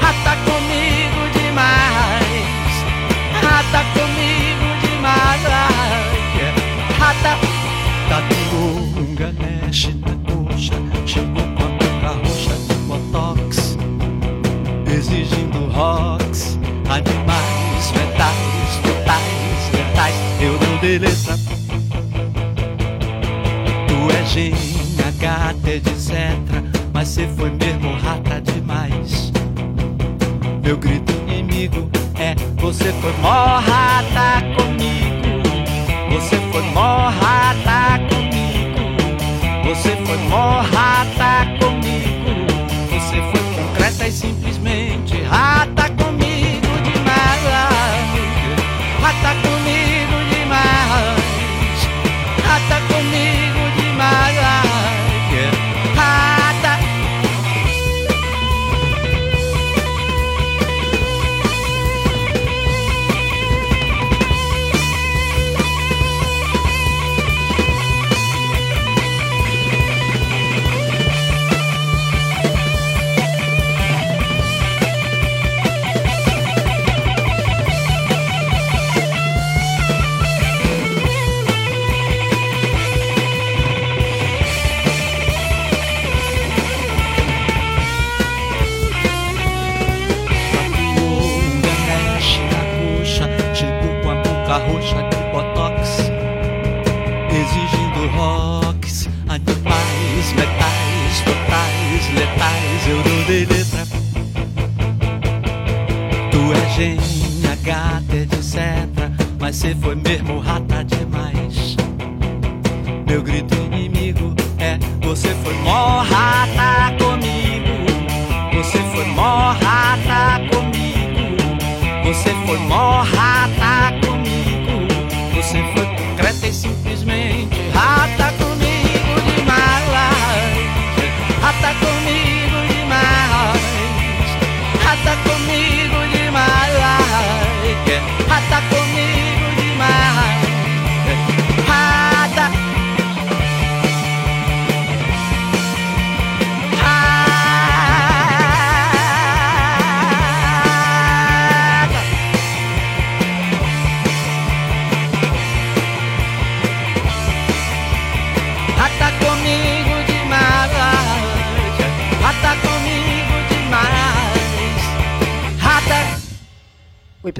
S14: Rata comigo demais. Rata comigo demais. Rata. Tatuou um Ganesh na coxa. Chegou com a boca roxa botox. Exigindo rocks, animais, metais, totais, metais. Eu não dei letra. Gênia, gata, etc. Mas cê foi mesmo rata demais. Meu grito inimigo é: Você foi mó rata comigo. Você foi mó rata comigo. Você foi mó rata Mas foi mesmo rata demais.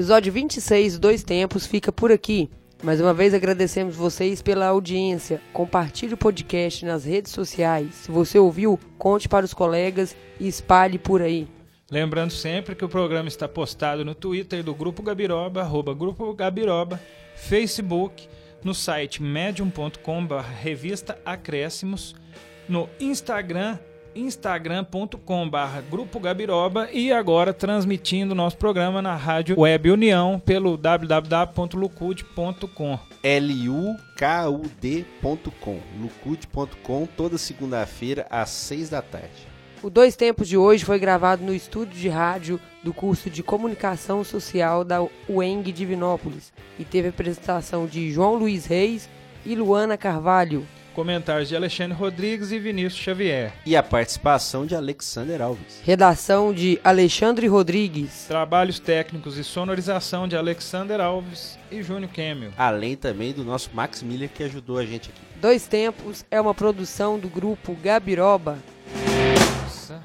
S1: Episódio 26, Dois Tempos, fica por aqui. Mais uma vez agradecemos vocês pela audiência. Compartilhe o podcast nas redes sociais. Se você ouviu, conte para os colegas e espalhe por aí.
S2: Lembrando sempre que o programa está postado no Twitter do Grupo Gabiroba, arroba Grupo Gabiroba, Facebook, no site medium.com revista Acréscimos, no Instagram, instagram.com Grupo Gabiroba e agora transmitindo nosso programa na Rádio Web União pelo www.lucude.com.
S3: L-U-K-U-D.com Lucude.com toda segunda-feira às seis da tarde.
S1: O Dois Tempos de hoje foi gravado no estúdio de rádio do curso de Comunicação Social da UENG Divinópolis e teve a apresentação de João Luiz Reis e Luana Carvalho.
S2: Comentários de Alexandre Rodrigues e Vinícius Xavier.
S3: E a participação de Alexander Alves.
S1: Redação de Alexandre Rodrigues.
S2: Trabalhos técnicos e sonorização de Alexander Alves e Júnior Kemmel.
S3: Além também do nosso Max Miller que ajudou a gente aqui.
S1: Dois Tempos é uma produção do grupo Gabiroba. Nossa.